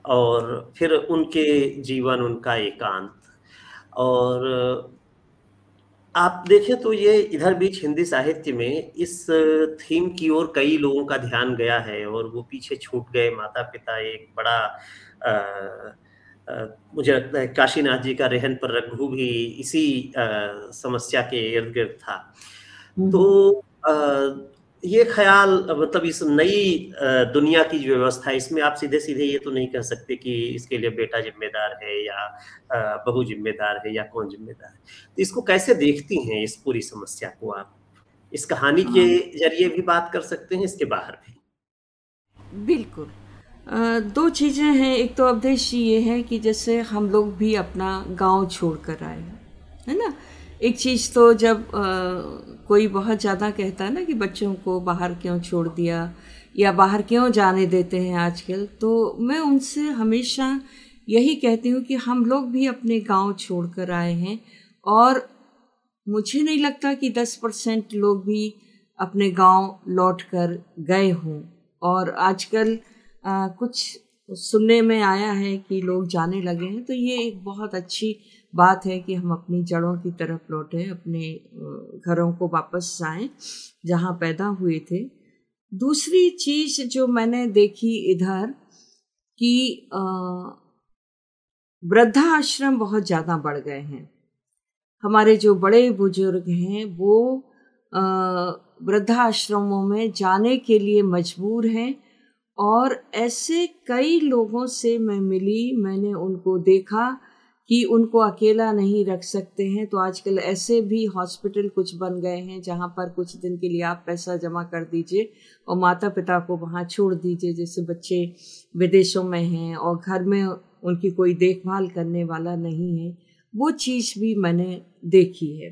Speaker 2: और फिर उनके जीवन उनका एकांत। और आप देखें तो ये इधर बीच हिंदी साहित्य में इस थीम की ओर कई लोगों का ध्यान गया है और वो पीछे छूट गए। माता पिता एक बड़ा आ, आ, मुझे लगता है काशीनाथ जी का रेहन पर रघु भी इसी आ, समस्या के इर्द गिर्द था। हम्म। तो ये ख्याल मतलब इस नई दुनिया की जो व्यवस्था है इसमें आप सीधे सीधे ये तो नहीं कह सकते कि इसके लिए बेटा जिम्मेदार है या बहू जिम्मेदार है या कौन जिम्मेदार है। तो इसको कैसे देखती हैं इस पूरी समस्या को आप? इस कहानी के हाँ। ज़रिए भी बात कर सकते हैं इसके बाहर भी।
Speaker 3: बिल्कुल। दो चीज़ें हैं। एक तो अवधेश ये है कि जैसे हम लोग भी अपना गाँव छोड़ कर आए है ना? एक चीज़ तो जब आ, कोई बहुत ज़्यादा कहता है ना कि बच्चों को बाहर क्यों छोड़ दिया या बाहर क्यों जाने देते हैं आजकल तो मैं उनसे हमेशा यही कहती हूँ कि हम लोग भी अपने गाँव छोड़ कर आए हैं और मुझे नहीं लगता कि दस परसेंट लोग भी अपने गाँव लौट कर गए हों। और आजकल कुछ सुनने में आया है कि लोग जाने लगे हैं तो ये एक बहुत अच्छी बात है कि हम अपनी जड़ों की तरफ़ लौटें, अपने घरों को वापस जाएँ, जहाँ पैदा हुए थे। दूसरी चीज़ जो मैंने देखी इधर कि वृद्धा आश्रम बहुत ज़्यादा बढ़ गए हैं। हमारे जो बड़े बुज़ुर्ग हैं, वो वृद्धा आश्रमों में जाने के लिए मजबूर हैं और ऐसे कई लोगों से मैं मिली, मैंने उनको देखा कि उनको अकेला नहीं रख सकते हैं। तो आजकल ऐसे भी हॉस्पिटल कुछ बन गए हैं जहाँ पर कुछ दिन के लिए आप पैसा जमा कर दीजिए और माता पिता को वहाँ छोड़ दीजिए। जैसे बच्चे विदेशों में हैं और घर में उनकी कोई देखभाल करने वाला नहीं है। वो चीज़ भी मैंने देखी है।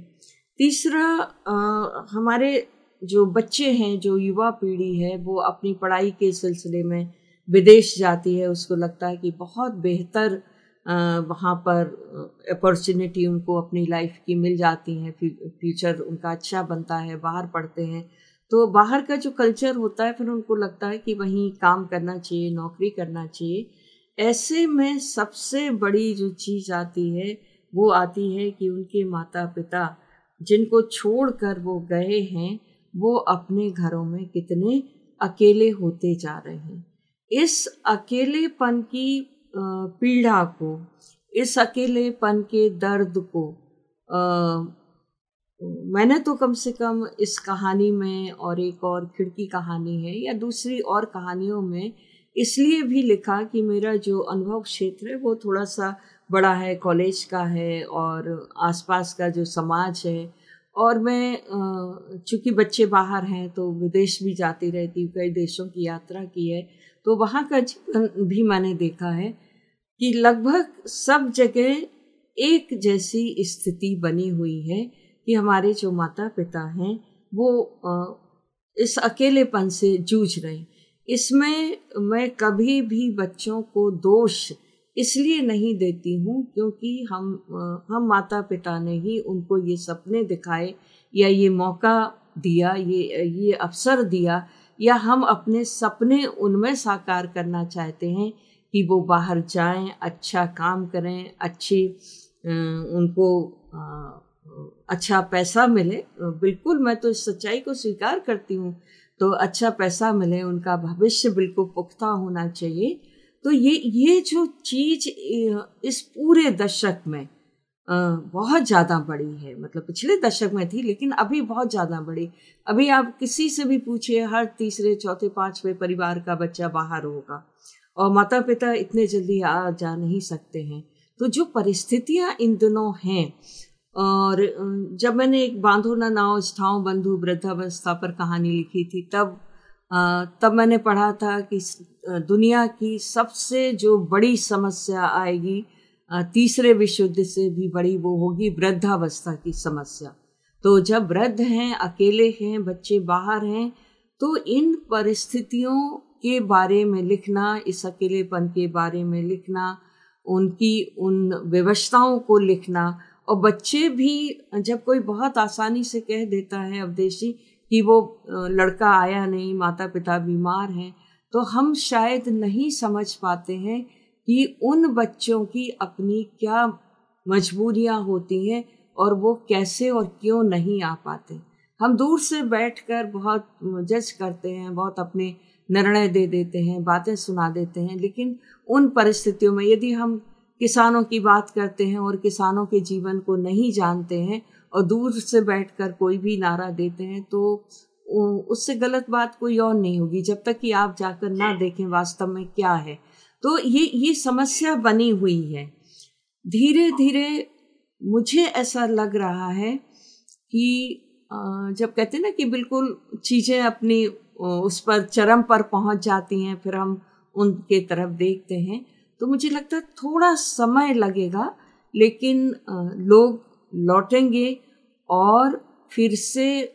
Speaker 3: तीसरा आ, हमारे जो बच्चे हैं जो युवा पीढ़ी है वो अपनी पढ़ाई के सिलसिले में विदेश जाती है। उसको लगता है कि बहुत बेहतर वहाँ पर अपॉर्चुनिटी उनको अपनी लाइफ की मिल जाती हैं फ्यूचर उनका अच्छा बनता है, बाहर पढ़ते हैं। तो बाहर का जो कल्चर होता है, फिर उनको लगता है कि वहीं काम करना चाहिए, नौकरी करना चाहिए। ऐसे में सबसे बड़ी जो चीज़ आती है, वो आती है कि उनके माता पिता जिनको छोड़ कर वो गए हैं, वो अपने घरों में कितने अकेले होते जा रहे हैं। इस अकेलेपन की पीड़ा को इस अकेलेपन के दर्द को आ, मैंने तो कम से कम इस कहानी में और एक और खिड़की कहानी है या दूसरी और कहानियों में इसलिए भी लिखा कि मेरा जो अनुभव क्षेत्र है वो थोड़ा सा बड़ा है कॉलेज का है और आसपास का जो समाज है और मैं चूँकि बच्चे बाहर हैं तो विदेश भी जाती रहती हूँ कई देशों की यात्रा की है तो वहाँ का जीवन भी मैंने देखा है। कि लगभग सब जगह एक जैसी स्थिति बनी हुई है कि हमारे जो माता पिता हैं, वो इस अकेलेपन से जूझ रहे इसमें मैं कभी भी बच्चों को दोष इसलिए नहीं देती हूँ क्योंकि हम हम माता पिता ने ही उनको ये सपने दिखाए या ये मौका दिया, ये ये अवसर दिया या हम अपने सपने उनमें साकार करना चाहते हैं। कि वो बाहर जाएँ अच्छा काम करें, अच्छी उनको अच्छा पैसा मिले। बिल्कुल मैं तो इस सच्चाई को स्वीकार करती हूँ। तो अच्छा पैसा मिले, उनका भविष्य बिल्कुल पुख्ता होना चाहिए। तो ये ये जो चीज़ इस पूरे दशक में बहुत ज़्यादा बड़ी है। मतलब पिछले दशक में थी, लेकिन अभी बहुत ज़्यादा बड़ी। अभी आप किसी से भी पूछिए, हर तीसरे, चौथे, पाँचवें परिवार का बच्चा बाहर होगा। और माता पिता इतने जल्दी आ जा नहीं सकते हैं। तो जो परिस्थितियाँ इन दिनों हैं, और जब मैंने एक बांधो ना नाव स्थाओं बंधु, वृद्धावस्था पर कहानी लिखी थी, तब तब मैंने पढ़ा था कि दुनिया की सबसे जो बड़ी समस्या आएगी तीसरे विश्व युद्ध से भी बड़ी वो होगी वृद्धावस्था की समस्या। तो जब वृद्ध हैं, अकेले हैं, बच्चे बाहर हैं तो इन परिस्थितियों के बारे में लिखना, इस अकेलेपन के बारे में लिखना, उनकी उन व्यवस्थाओं को लिखना। और बच्चे भी जब कोई बहुत आसानी से कह देता है अवदेशी कि वो लड़का आया नहीं माता पिता बीमार हैं तो हम शायद नहीं समझ पाते हैं कि उन बच्चों की अपनी क्या मजबूरियाँ होती हैं और वो कैसे और क्यों नहीं आ पाते। हम दूर से बैठकर बहुत जज करते हैं, बहुत अपने निर्णय दे देते हैं, बातें सुना देते हैं, लेकिन उन परिस्थितियों में यदि हम किसानों की बात करते हैं और किसानों के जीवन को नहीं जानते हैं और दूर से बैठकर कोई भी नारा देते हैं तो उससे गलत बात कोई और नहीं होगी। जब तक कि आप जाकर ना देखें वास्तव में क्या है। तो ये ये समस्या बनी हुई है। धीरे धीरे मुझे ऐसा लग रहा है कि जब कहते हैं ना कि बिल्कुल चीज़ें अपनी उस पर चरम पर पहुँच जाती हैं, फिर हम उनके तरफ़ देखते हैं। तो मुझे लगता है थोड़ा समय लगेगा, लेकिन लोग लौटेंगे और फिर से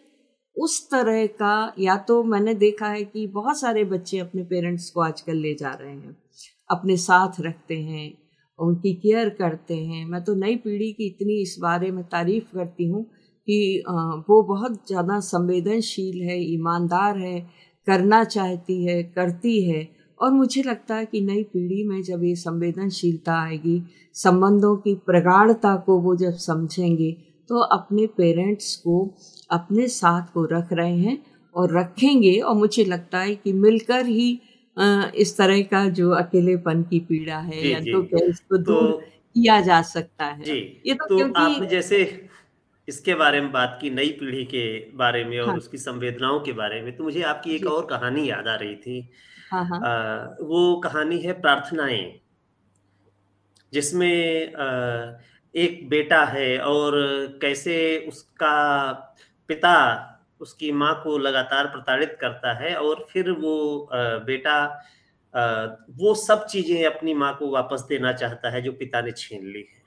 Speaker 3: उस तरह का, या तो मैंने देखा है कि बहुत सारे बच्चे अपने पेरेंट्स को आजकल ले जा रहे हैं, अपने साथ रखते हैं, उनकी केयर करते हैं। मैं तो नई पीढ़ी की इतनी इस बारे में तारीफ़ करती हूँ कि वो बहुत ज़्यादा संवेदनशील है ईमानदार है करना चाहती है करती है। और मुझे लगता है कि नई पीढ़ी में जब ये संवेदनशीलता आएगी संबंधों की प्रगाढ़ता को वो जब समझेंगे तो अपने पेरेंट्स को अपने साथ को रख रहे हैं और रखेंगे। और मुझे लगता है कि मिलकर ही इस तरह का जो अकेलेपन की पीड़ा है या तो इसको तो, दूर किया जा सकता है।
Speaker 2: ये तो, तो क्योंकि आपने जैसे इसके बारे में बात की नई पीढ़ी के बारे में और हाँ, उसकी संवेदनाओं के बारे में तो मुझे आपकी एक और कहानी याद आ रही थी। हाँ, हाँ. आ, वो कहानी है प्रार्थनाएँ जिसमें आ, एक बेटा है और कैसे उसका पिता उसकी माँ को लगातार प्रताड़ित करता है और फिर वो बेटा वो सब चीज़ें अपनी माँ को वापस देना चाहता है जो पिता ने छीन ली है।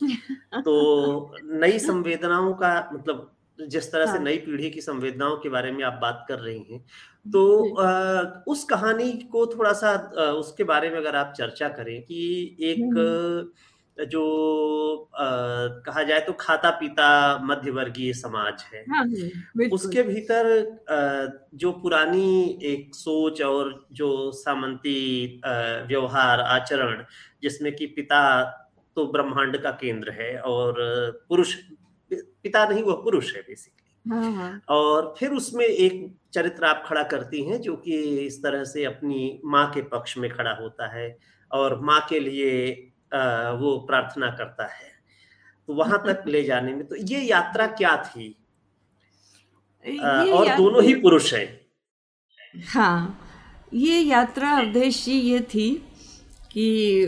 Speaker 2: तो नई संवेदनाओं का मतलब जिस तरह हाँ। से नई पीढ़ी की संवेदनाओं के बारे में आप बात कर रही हैं तो आ, उस कहानी को थोड़ा सा आ, उसके बारे में अगर आप चर्चा करें कि एक हम्म। जो आ, कहा जाए तो खाता पीता मध्य वर्गीय समाज है हाँ, उसके भीतर आ, जो पुरानी एक सोच और जो सामंती व्यवहार आचरण जिसमें कि पिता तो ब्रह्मांड का केंद्र है और पुरुष पिता नहीं वह पुरुष है बेसिकली हाँ, हाँ। और फिर उसमें एक चरित्र आप खड़ा करती हैं जो कि इस तरह से अपनी माँ के पक्ष में खड़ा होता है और माँ के लिए वो प्रार्थना करता है। तो वहाँ तक ले जाने में तो ये यात्रा क्या थी? और दोनों ही पुरुष हैं।
Speaker 3: हाँ ये यात्रा अवधेश जी ये थी कि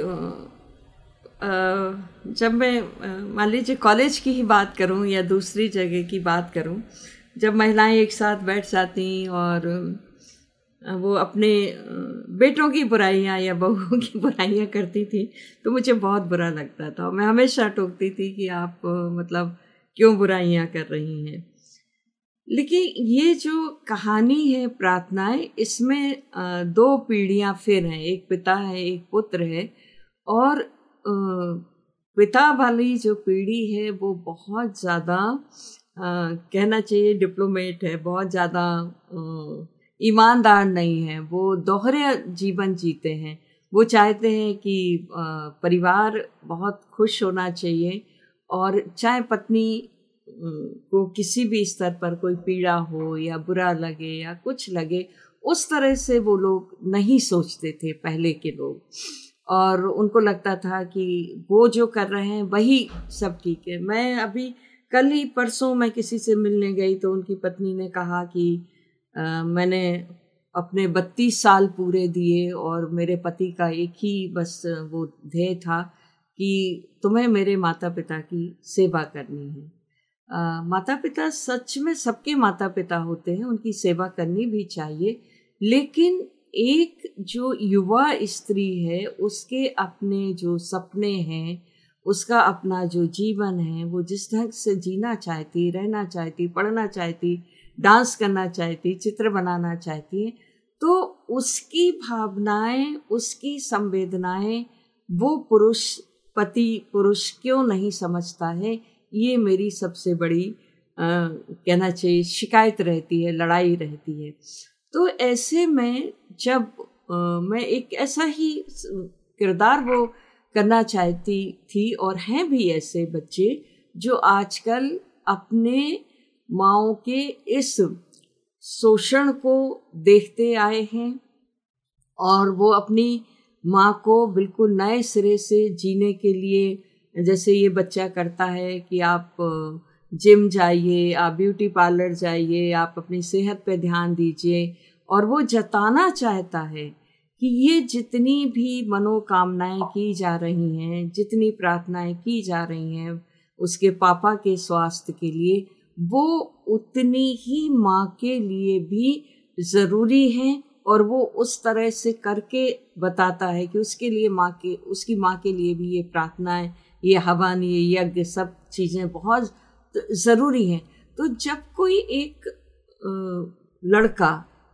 Speaker 3: जब मैं मान लीजिए कॉलेज की ही बात करूँ या दूसरी जगह की बात करूँ, जब महिलाएँ एक साथ बैठ जाती और वो अपने बेटों की बुराइयाँ या बहुओं की बुराइयाँ करती थी तो मुझे बहुत बुरा लगता था। मैं हमेशा टोकती थी कि आप मतलब क्यों बुराइयाँ कर रही हैं? लेकिन ये जो कहानी है, प्रार्थनाएँ, इसमें दो पीढ़ियाँ फिर हैं। एक पिता है, एक पुत्र है और पिता वाली जो पीढ़ी है, वो बहुत ज़्यादा कहना चाहिए डिप्लोमेट है, बहुत ज़्यादा ईमानदार नहीं है, वो दोहरे जीवन जीते हैं। वो चाहते हैं कि परिवार बहुत खुश होना चाहिए और चाहे पत्नी को किसी भी स्तर पर कोई पीड़ा हो या बुरा लगे या कुछ लगे, उस तरह से वो लोग नहीं सोचते थे पहले के लोग। और उनको लगता था कि वो जो कर रहे हैं वही सब ठीक है। मैं अभी कल ही परसों मैं किसी से मिलने गई तो उनकी पत्नी ने कहा कि आ, मैंने अपने बत्तीस साल पूरे दिए और मेरे पति का एक ही बस वो ध्येय था कि तुम्हें मेरे माता पिता की सेवा करनी है। आ, माता पिता सच में सबके माता पिता होते हैं उनकी सेवा करनी भी चाहिए लेकिन एक जो युवा स्त्री है उसके अपने जो सपने हैं उसका अपना जो जीवन है वो जिस ढंग से जीना चाहती रहना चाहती पढ़ना चाहती डांस करना चाहती चित्र बनाना चाहती है तो उसकी भावनाएँ उसकी संवेदनाएँ वो पुरुष पति पुरुष क्यों नहीं समझता है? ये मेरी सबसे बड़ी आ, कहना चाहिए शिकायत रहती है लड़ाई रहती है। तो ऐसे में जब आ, मैं एक ऐसा ही किरदार वो करना चाहती थी और हैं भी ऐसे बच्चे जो आजकल अपने माओ के इस शोषण को देखते आए हैं और वो अपनी माँ को बिल्कुल नए सिरे से जीने के लिए जैसे ये बच्चा करता है कि आप जिम जाइए आप ब्यूटी पार्लर जाइए आप अपनी सेहत पे ध्यान दीजिए और वो जताना चाहता है कि ये जितनी भी मनोकामनाएँ की जा रही हैं, जितनी प्रार्थनाएँ की जा रही हैं उसके पापा के स्वास्थ्य के लिए, वो उतनी ही माँ के लिए भी ज़रूरी हैं और वो उस तरह से करके बताता है कि उसके लिए माँ के, उसकी माँ के लिए भी ये प्रार्थनाएँ, ये हवन ये यज्ञ सब चीज़ें बहुत ज़रूरी हैं। तो जब कोई एक लड़का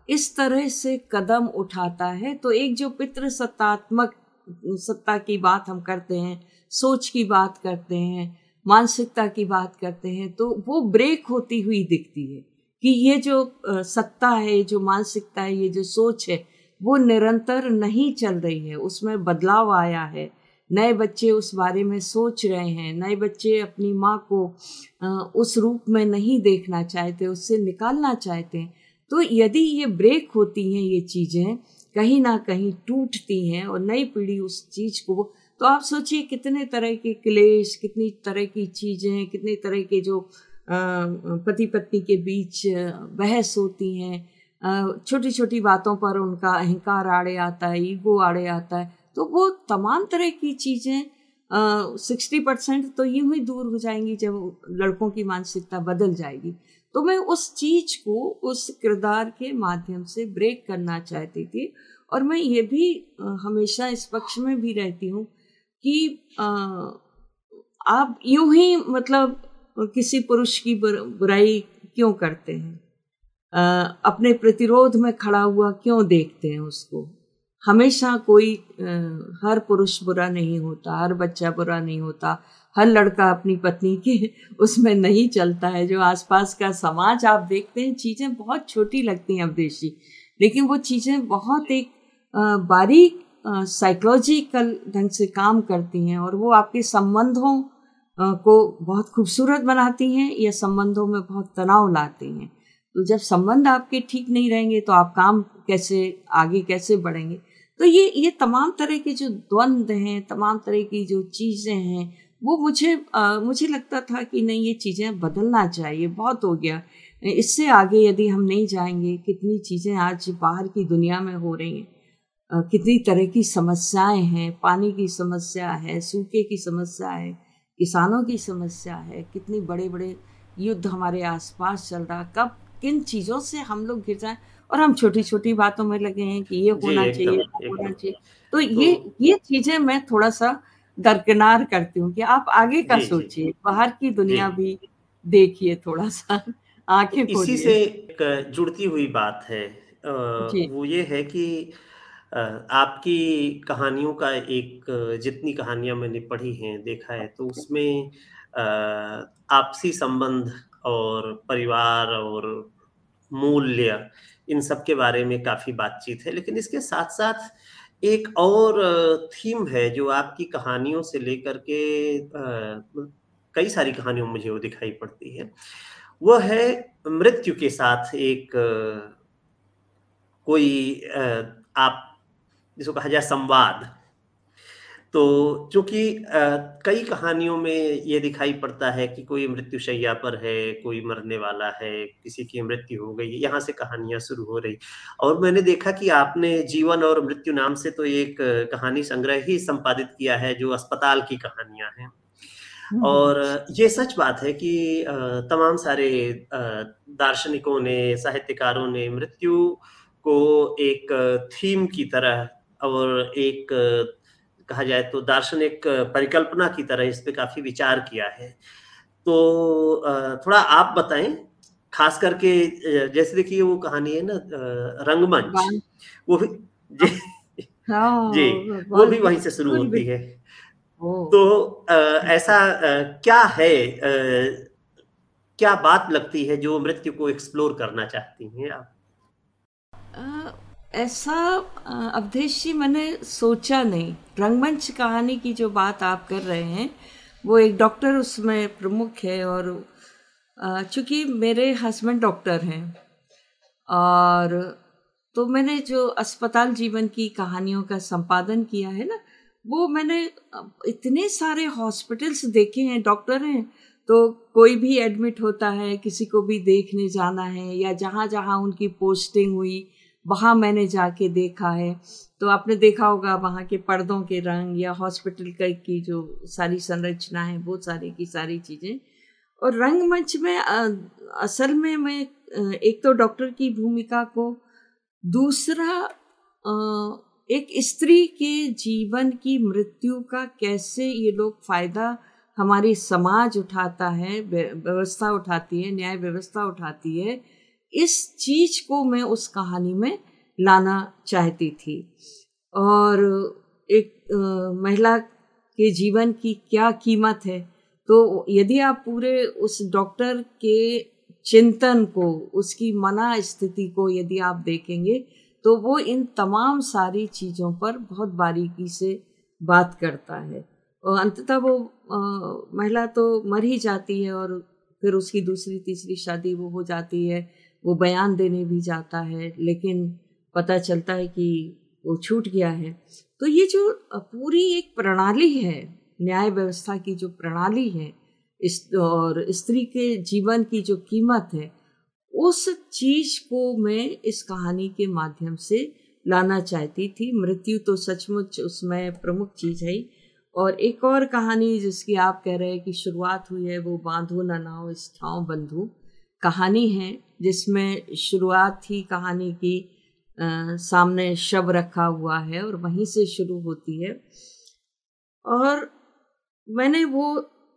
Speaker 3: इस तरह से कदम उठाता है तो एक जो पितृ सत्तात्मक सत्ता की बात हम करते हैं, सोच की बात करते हैं, मानसिकता की बात करते हैं तो वो ब्रेक होती हुई दिखती है कि ये जो सत्ता है, ये जो मानसिकता है, ये जो सोच है, वो निरंतर नहीं चल रही है। उसमें बदलाव आया है। नए बच्चे उस बारे में सोच रहे हैं। नए बच्चे अपनी माँ को उस रूप में नहीं देखना चाहते, उससे निकालना चाहते हैं। तो यदि ये ब्रेक होती हैं, ये चीज़ें, कहीं ना कहीं टूटती हैं और नई पीढ़ी उस चीज़ को तो आप सोचिए कितने तरह के क्लेश, कितनी तरह की चीज़ें, कितने तरह के जो पति पत्नी के बीच बहस होती हैं। छोटी छोटी बातों पर उनका अहंकार आड़े आता है, ईगो आड़े आता है। तो वो तमाम तरह की चीज़ें सिक्सटी परसेंट तो यूँ ही दूर हो जाएँगी जब लड़कों की मानसिकता बदल जाएगी। तो मैं उस चीज़ को उस किरदार के माध्यम से ब्रेक करना चाहती थी और मैं ये भी हमेशा इस पक्ष में भी रहती हूँ कि आप यूँ ही मतलब किसी पुरुष की बुराई क्यों करते हैं? अपने प्रतिरोध में खड़ा हुआ क्यों देखते हैं उसको? हमेशा कोई हर पुरुष बुरा नहीं होता, हर बच्चा बुरा नहीं होता। हर लड़का अपनी पत्नी के उसमें नहीं चलता है। जो आसपास का समाज आप देखते हैं, चीज़ें बहुत छोटी लगती हैं अवदेशी लेकिन वो चीज़ें बहुत एक बारीक साइकोलॉजिकल ढंग से काम करती हैं और वो आपके संबंधों को बहुत खूबसूरत बनाती हैं या संबंधों में बहुत तनाव लाती हैं। तो जब संबंध आपके ठीक नहीं रहेंगे तो आप काम कैसे, आगे कैसे बढ़ेंगे? तो ये ये तमाम तरह के जो द्वंद्व हैं, तमाम तरह की जो चीज़ें हैं वो मुझे आ, मुझे लगता था कि नहीं ये चीज़ें बदलना चाहिए बहुत हो गया। इससे आगे यदि हम नहीं जाएँगे कितनी चीज़ें आज बाहर की दुनिया में हो रही हैं कितनी तरह की समस्याएँ हैं पानी की समस्या है सूखे की समस्या है किसानों की समस्या है कितनी बड़े बड़े युद्ध हमारे आसपास चल रहा कब किन चीज़ों से हम लोग गिर जाएँ? और हम छोटी छोटी बातों में लगे हैं कि ये होना चाहिए होना चाहिए। तो, तो ये ये चीज़ें मैं थोड़ा सा दरकिनार करती हूँ कि आप आगे का सोचिए बाहर की दुनिया भी देखिए थोड़ा सा आँखें
Speaker 2: इसी से एक जुड़ती हुई बात है वो ये है कि आपकी कहानियों का एक जितनी कहानियाँ मैंने पढ़ी हैं देखा है तो उसमें आपसी संबंध और परिवार और मूल्य इन सब के बारे में काफ़ी बातचीत है लेकिन इसके साथ साथ एक और थीम है जो आपकी कहानियों से लेकर के कई सारी कहानियों मुझे वो दिखाई पड़ती है। वो है मृत्यु के साथ एक कोई आप जिसको कहा जाए संवाद। तो चूँकि कई कहानियों में ये दिखाई पड़ता है कि कोई मृत्युशैया पर है कोई मरने वाला है किसी की मृत्यु हो गई यहाँ से कहानियाँ शुरू हो रही और मैंने देखा कि आपने जीवन और मृत्यु नाम से तो एक कहानी संग्रह ही संपादित किया है जो अस्पताल की कहानियाँ हैं हम्म। और ये सच बात है कि तमाम सारे दार्शनिकों ने साहित्यकारों ने मृत्यु को एक थीम की तरह और एक कहा जाए तो दार्शनिक परिकल्पना की तरह इस पे काफ़ी विचार किया है। तो थोड़ा आप बताएँ खास करके जैसे देखिए वो कहानी है ना रंगमंच। वो भी जी। हाँ, जी वो भी वहीं से शुरू होती है। तो ऐसा क्या है क्या बात लगती है जो मृत्यु को एक्सप्लोर करना चाहती हैं आप?
Speaker 3: ऐसा अवधेश जी मैंने सोचा नहीं। रंगमंच कहानी की जो बात आप कर रहे हैं, वो एक डॉक्टर उसमें प्रमुख है और चूँकि मेरे हस्बैंड डॉक्टर हैं और तो मैंने जो अस्पताल जीवन की कहानियों का संपादन किया है ना, वो मैंने इतने सारे हॉस्पिटल्स देखे हैं, डॉक्टर हैं तो कोई भी एडमिट होता है, किसी को भी देखने जाना है या जहाँ जहाँ उनकी पोस्टिंग हुई वहाँ मैंने जाके देखा है। तो आपने देखा होगा वहाँ के पर्दों के रंग या हॉस्पिटल का की जो सारी संरचना है वो सारी की सारी चीज़ें। और रंगमंच में असल में मैं एक तो डॉक्टर की भूमिका को, दूसरा एक स्त्री के जीवन की मृत्यु का कैसे ये लोग फ़ायदा हमारी समाज उठाता है व्यवस्था उठाती है, न्याय व्यवस्था उठाती है इस चीज़ को मैं उस कहानी में लाना चाहती थी। और एक महिला के जीवन की क्या कीमत है? तो यदि आप पूरे उस डॉक्टर के चिंतन को उसकी मना स्थिति को यदि आप देखेंगे तो वो इन तमाम सारी चीज़ों पर बहुत बारीकी से बात करता है। और अंततः वो आ, महिला तो मर ही जाती है और फिर उसकी दूसरी तीसरी शादी वो हो जाती है। वो बयान देने भी जाता है, लेकिन पता चलता है कि वो छूट गया है। तो ये जो पूरी एक प्रणाली है, न्याय व्यवस्था की जो प्रणाली है, इस, और स्त्री के जीवन की जो कीमत है, उस चीज़ को मैं इस कहानी के माध्यम से लाना चाहती थी। मृत्यु तो सचमुच उसमें प्रमुख चीज़ है और एक और कहानी जिसकी आप कह रहे हैं कि शुरुआत हुई है, वो बांधो न नाव इस ठाव बंधु। कहानी है जिसमें शुरुआत ही कहानी की आ, सामने शव रखा हुआ है और वहीं से शुरू होती है। और मैंने वो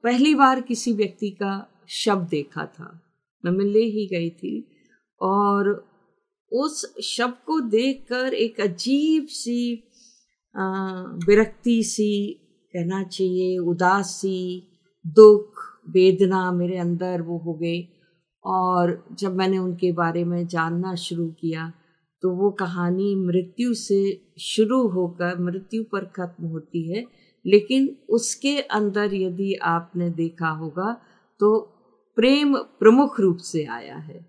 Speaker 3: पहली बार किसी व्यक्ति का शव देखा था। मैं मिलने ही गई थी और उस शव को देखकर एक अजीब सी विरक्ति सी कहना चाहिए उदासी दुख वेदना मेरे अंदर वो हो गई। और जब मैंने उनके बारे में जानना शुरू किया तो वो कहानी मृत्यु से शुरू होकर, मृत्यु पर खत्म होती है। लेकिन उसके अंदर यदि आपने देखा होगा तो प्रेम प्रमुख रूप से आया है।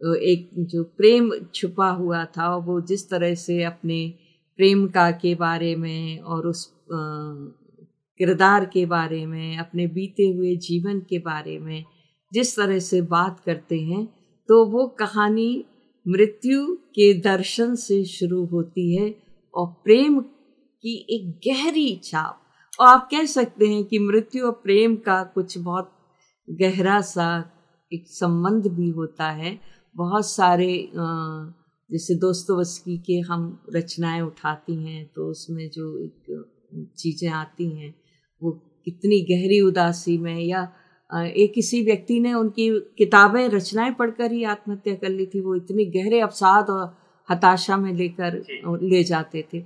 Speaker 3: तो एक जो प्रेम छुपा हुआ था, वो जिस तरह से अपने प्रेम का के बारे में और उस किरदार के बारे में, अपने बीते हुए जीवन के बारे में जिस तरह से बात करते हैं तो वो कहानी मृत्यु के दर्शन से शुरू होती है और प्रेम की एक गहरी छाप। और आप कह सकते हैं कि मृत्यु और प्रेम का कुछ बहुत गहरा सा एक संबंध भी होता है। बहुत सारे जैसे दोस्तोवस्की के हम रचनाएँ उठाती हैं तो उसमें जो एक चीज़ें आती हैं, वो कितनी गहरी उदासी में या एक किसी व्यक्ति ने उनकी किताबें रचनाएँ पढ़कर ही आत्महत्या कर ली थी वो इतने गहरे अवसाद और हताशा में लेकर ले जाते थे।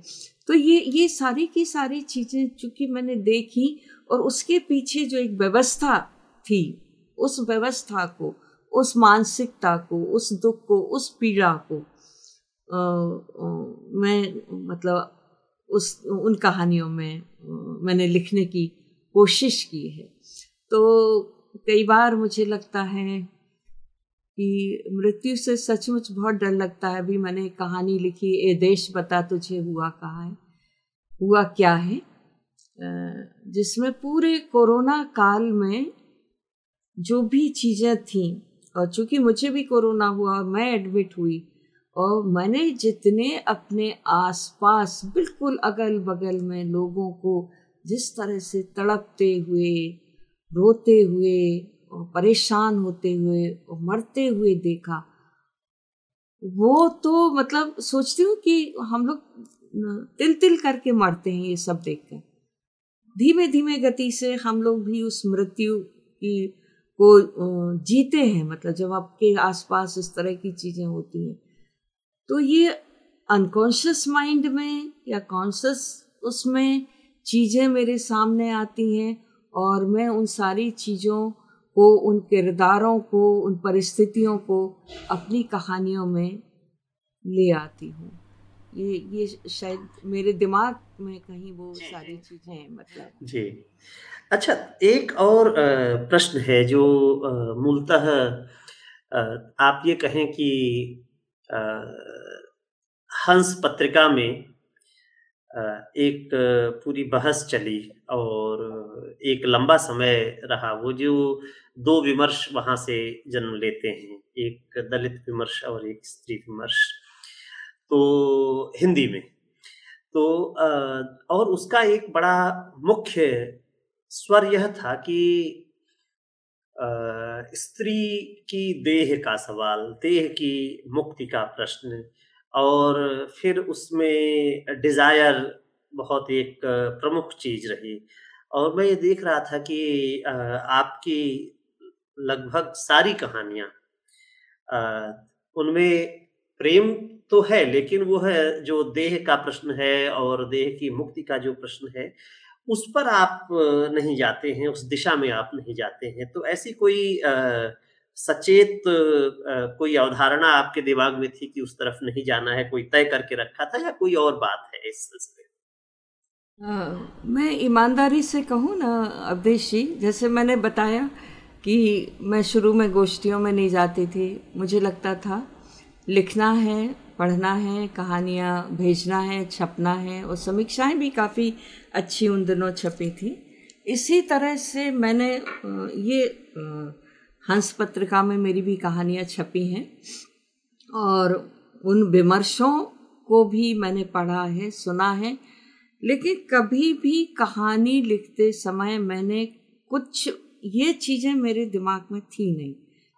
Speaker 3: तो ये ये सारी की सारी चीज़ें चूँकि मैंने देखी और उसके पीछे जो एक व्यवस्था थी उस व्यवस्था को उस मानसिकता को उस दुख को उस पीड़ा को आ, आ, मैं मतलब उस उन कहानियों में आ, मैंने लिखने की कोशिश की है। तो कई बार मुझे लगता है कि मृत्यु से सचमुच बहुत डर लगता है। अभी मैंने कहानी लिखी, ए देश, बता तुझे हुआ कहा है? हुआ क्या है? जिसमें पूरे कोरोना काल में जो भी चीज़ें थी, और चूँकि मुझे भी कोरोना हुआ, मैं एडमिट हुई, और मैंने जितने अपने आसपास, बिल्कुल अगल बगल में लोगों को जिस तरह से तड़पते हुए रोते हुए और परेशान होते हुए और मरते हुए देखा। वो तो मतलब सोचती हूँ कि हम लोग तिल तिल करके मरते हैं ये सब देखकर। धीमे धीमे गति से हम लोग भी उस मृत्यु की को जीते हैं। मतलब जब आपके आसपास इस तरह की चीज़ें होती हैं तो ये अनकॉन्शियस माइंड में या कॉन्शियस उसमें चीज़ें मेरे सामने आती हैं और मैं उन सारी चीज़ों को उन किरदारों को उन परिस्थितियों को अपनी कहानियों में ले आती हूँ। ये ये शायद मेरे दिमाग में कहीं वो सारी चीज़ें हैं मतलब।
Speaker 2: जी। अच्छा एक और प्रश्न है जो मूलतः आप ये कहें कि हंस पत्रिका में एक पूरी बहस चली और एक लंबा समय रहा, वो जो दो विमर्श वहाँ से जन्म लेते हैं, एक दलित विमर्श और एक स्त्री विमर्श तो हिंदी में। तो और उसका एक बड़ा मुख्य स्वर यह था कि स्त्री की देह का सवाल, देह की मुक्ति का प्रश्न, और फिर उसमें डिज़ायर बहुत एक प्रमुख चीज़ रही। और मैं ये देख रहा था कि आपकी लगभग सारी कहानियाँ उनमें प्रेम तो है, लेकिन वो है जो देह का प्रश्न है और देह की मुक्ति का जो प्रश्न है, उस पर आप नहीं जाते हैं, उस दिशा में आप नहीं जाते हैं। तो ऐसी कोई सचेत कोई अवधारणा आपके दिमाग में थी कि उस तरफ़ नहीं जाना है, कोई तय करके रखा था या कोई और बात है इस सिलसिले
Speaker 3: मैं ईमानदारी से कहूँ ना, अवधेश जी, जैसे मैंने बताया कि मैं शुरू में गोष्ठियों में नहीं जाती थी, मुझे लगता था लिखना है, पढ़ना है, कहानियाँ भेजना है, छपना है, और समीक्षाएँ भी काफ़ी अच्छी उन दिनों छपी थी। इसी तरह से मैंने ये हंस पत्रिका में मेरी भी कहानियाँ छपी हैं, और उन विमर्शों को भी मैंने पढ़ा है, सुना है लेकिन कभी भी कहानी लिखते समय मैंने कुछ ये चीज़ें मेरे दिमाग में थी नहीं।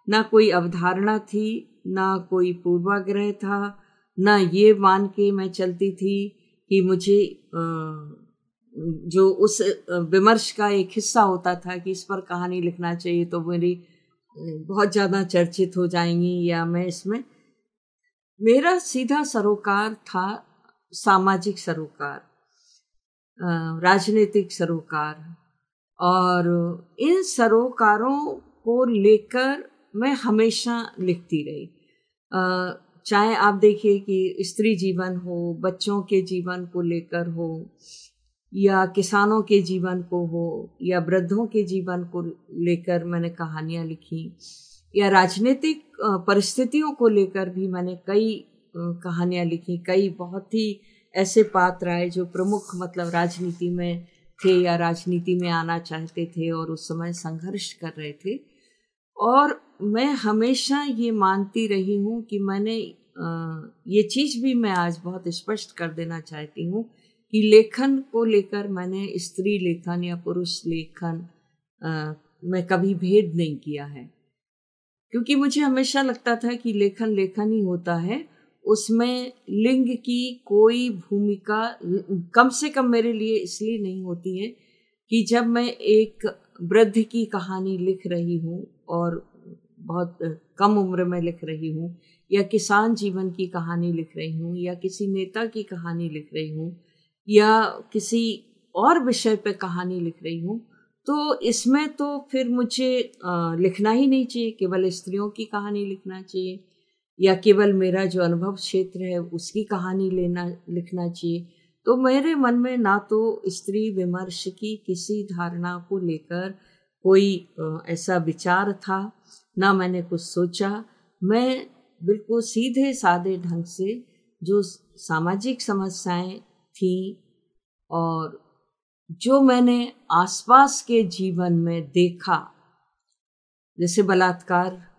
Speaker 3: ना कोई अवधारणा थी, ना कोई पूर्वाग्रह था, ना ये मान के मैं चलती थी कि मुझे जो उस विमर्श का एक हिस्सा होता था कि इस पर कहानी लिखना चाहिए तो मेरी बहुत ज़्यादा चर्चित हो जाएँगी या मैं इसमें, मेरा सीधा सरोकार था, सामाजिक सरोकार। राजनीतिक सरोकार। और इन सरोकारों को लेकर मैं हमेशा लिखती रही। चाहे आप देखिए कि स्त्री जीवन हो, बच्चों के जीवन को लेकर हो, या किसानों के जीवन को हो, या वृद्धों के जीवन को लेकर मैंने कहानियाँ लिखी, या राजनीतिक परिस्थितियों को लेकर भी मैंने कई कहानियाँ लिखी, कई बहुत ही ऐसे पात्र आए जो प्रमुख मतलब राजनीति में थे या राजनीति में आना चाहते थे और उस समय संघर्ष कर रहे थे। और मैं हमेशा ये मानती रही हूँ कि मैंने ये चीज़ भी मैं आज बहुत स्पष्ट कर देना चाहती हूँ कि लेखन को लेकर मैंने स्त्री लेखन या पुरुष लेखन में कभी भेद नहीं किया है। क्योंकि मुझे हमेशा लगता था कि लेखन लेखन ही होता है। उसमें लिंग की कोई भूमिका कम से कम मेरे लिए इसलिए नहीं होती है कि जब मैं एक वृद्ध की कहानी लिख रही हूँ और बहुत कम उम्र में लिख रही हूँ, या किसान जीवन की कहानी लिख रही हूँ, या किसी नेता की कहानी लिख रही हूँ, या किसी और विषय पे कहानी लिख रही हूँ तो इसमें तो फिर मुझे लिखना ही नहीं चाहिए, केवल स्त्रियों की कहानी लिखना चाहिए। या केवल मेरा जो अनुभव क्षेत्र है, उसकी कहानी लेना, लिखना चाहिए। तो मेरे मन में ना तो स्त्री विमर्श की किसी धारणा को लेकर कोई ऐसा विचार था, ना मैंने कुछ सोचा। मैं बिल्कुल सीधे सादे ढंग से जो सामाजिक समस्याएँ थी और जो मैंने आसपास के जीवन में देखा, जैसे बलात्कार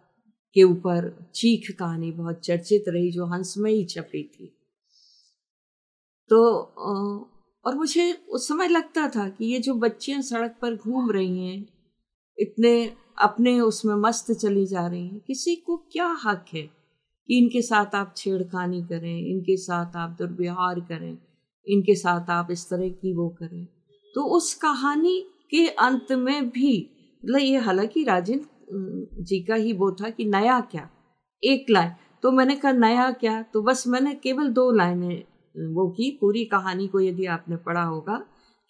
Speaker 3: के ऊपर चीख कहानी बहुत चर्चित रही जो हंस में ही छपी थी। तो और मुझे उस समय लगता था कि ये जो बच्चियाँ सड़क पर घूम रही हैं, इतने अपने उसमें मस्त चली जा रही हैं, किसी को क्या हक है कि इनके साथ आप छेड़खानी करें, इनके साथ आप दुर्व्यवहार करें, इनके साथ आप इस तरह की वो करें? तो उस कहानी के अंत में भी मतलब ये हालाँकि राजेंद्र जी का ही वो था कि नया क्या? एक लाइन। तो मैंने कहा, नया क्या? तो बस मैंने केवल दो लाइनें वो की। पूरी कहानी को यदि आपने पढ़ा होगा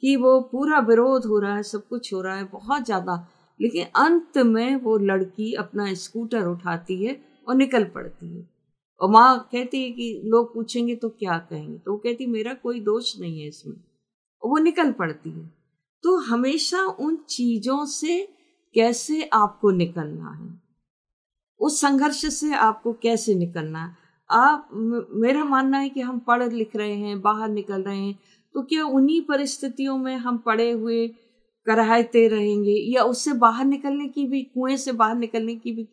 Speaker 3: कि वो पूरा विरोध हो रहा है, सब कुछ हो रहा है, बहुत ज़्यादा। लेकिन अंत में वो लड़की अपना स्कूटर उठाती है और निकल पड़ती है। और माँ कहती है कि लोग पूछेंगे तो क्या कहेंगे? तो वो कहती, मेरा कोई दोष नहीं है इसमें। और वो निकल पड़ती है। तो हमेशा उन चीज़ों से कैसे आपको निकलना है? उस संघर्ष से आपको कैसे निकलना है? आप मेरा मानना है कि हम पढ़ लिख रहे हैं, बाहर निकल रहे हैं तो क्या उन्हीं परिस्थितियों में हम पड़े हुए कराहते रहेंगे या उससे बाहर निकलने की भी, कुएँ से बाहर निकलने की भी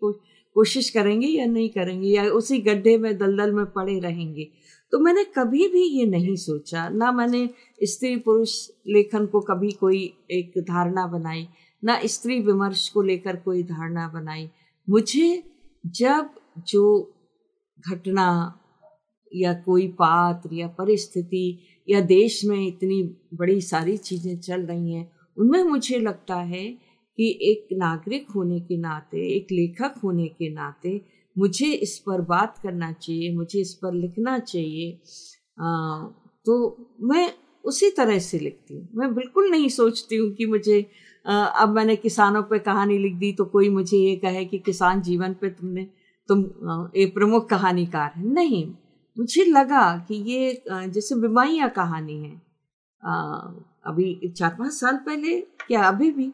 Speaker 3: कोशिश करेंगे या नहीं करेंगे, या उसी गड्ढे में, दलदल में पड़े रहेंगे? तो मैंने कभी भी ये नहीं सोचा, ना मैंने स्त्री पुरुष लेखन को कभी कोई एक धारणा बनाई। ना स्त्री विमर्श को लेकर कोई धारणा बनाई। मुझे जब जो घटना या कोई पात्र या परिस्थिति या देश में इतनी बड़ी सारी चीज़ें चल रही हैं उनमें मुझे लगता है कि एक नागरिक होने के नाते एक लेखक होने के नाते मुझे इस पर बात करना चाहिए मुझे इस पर लिखना चाहिए। आ, तो मैं उसी तरह से लिखती हूँ। मैं बिल्कुल नहीं सोचती हूँ कि मुझे अब मैंने किसानों पे कहानी लिख दी तो कोई मुझे ये कहे कि किसान जीवन पे तुमने, तुम एक प्रमुख कहानीकार है। नहीं, मुझे लगा कि ये जैसे बिमाइया कहानी है। अभी चार पाँच साल पहले क्या अभी भी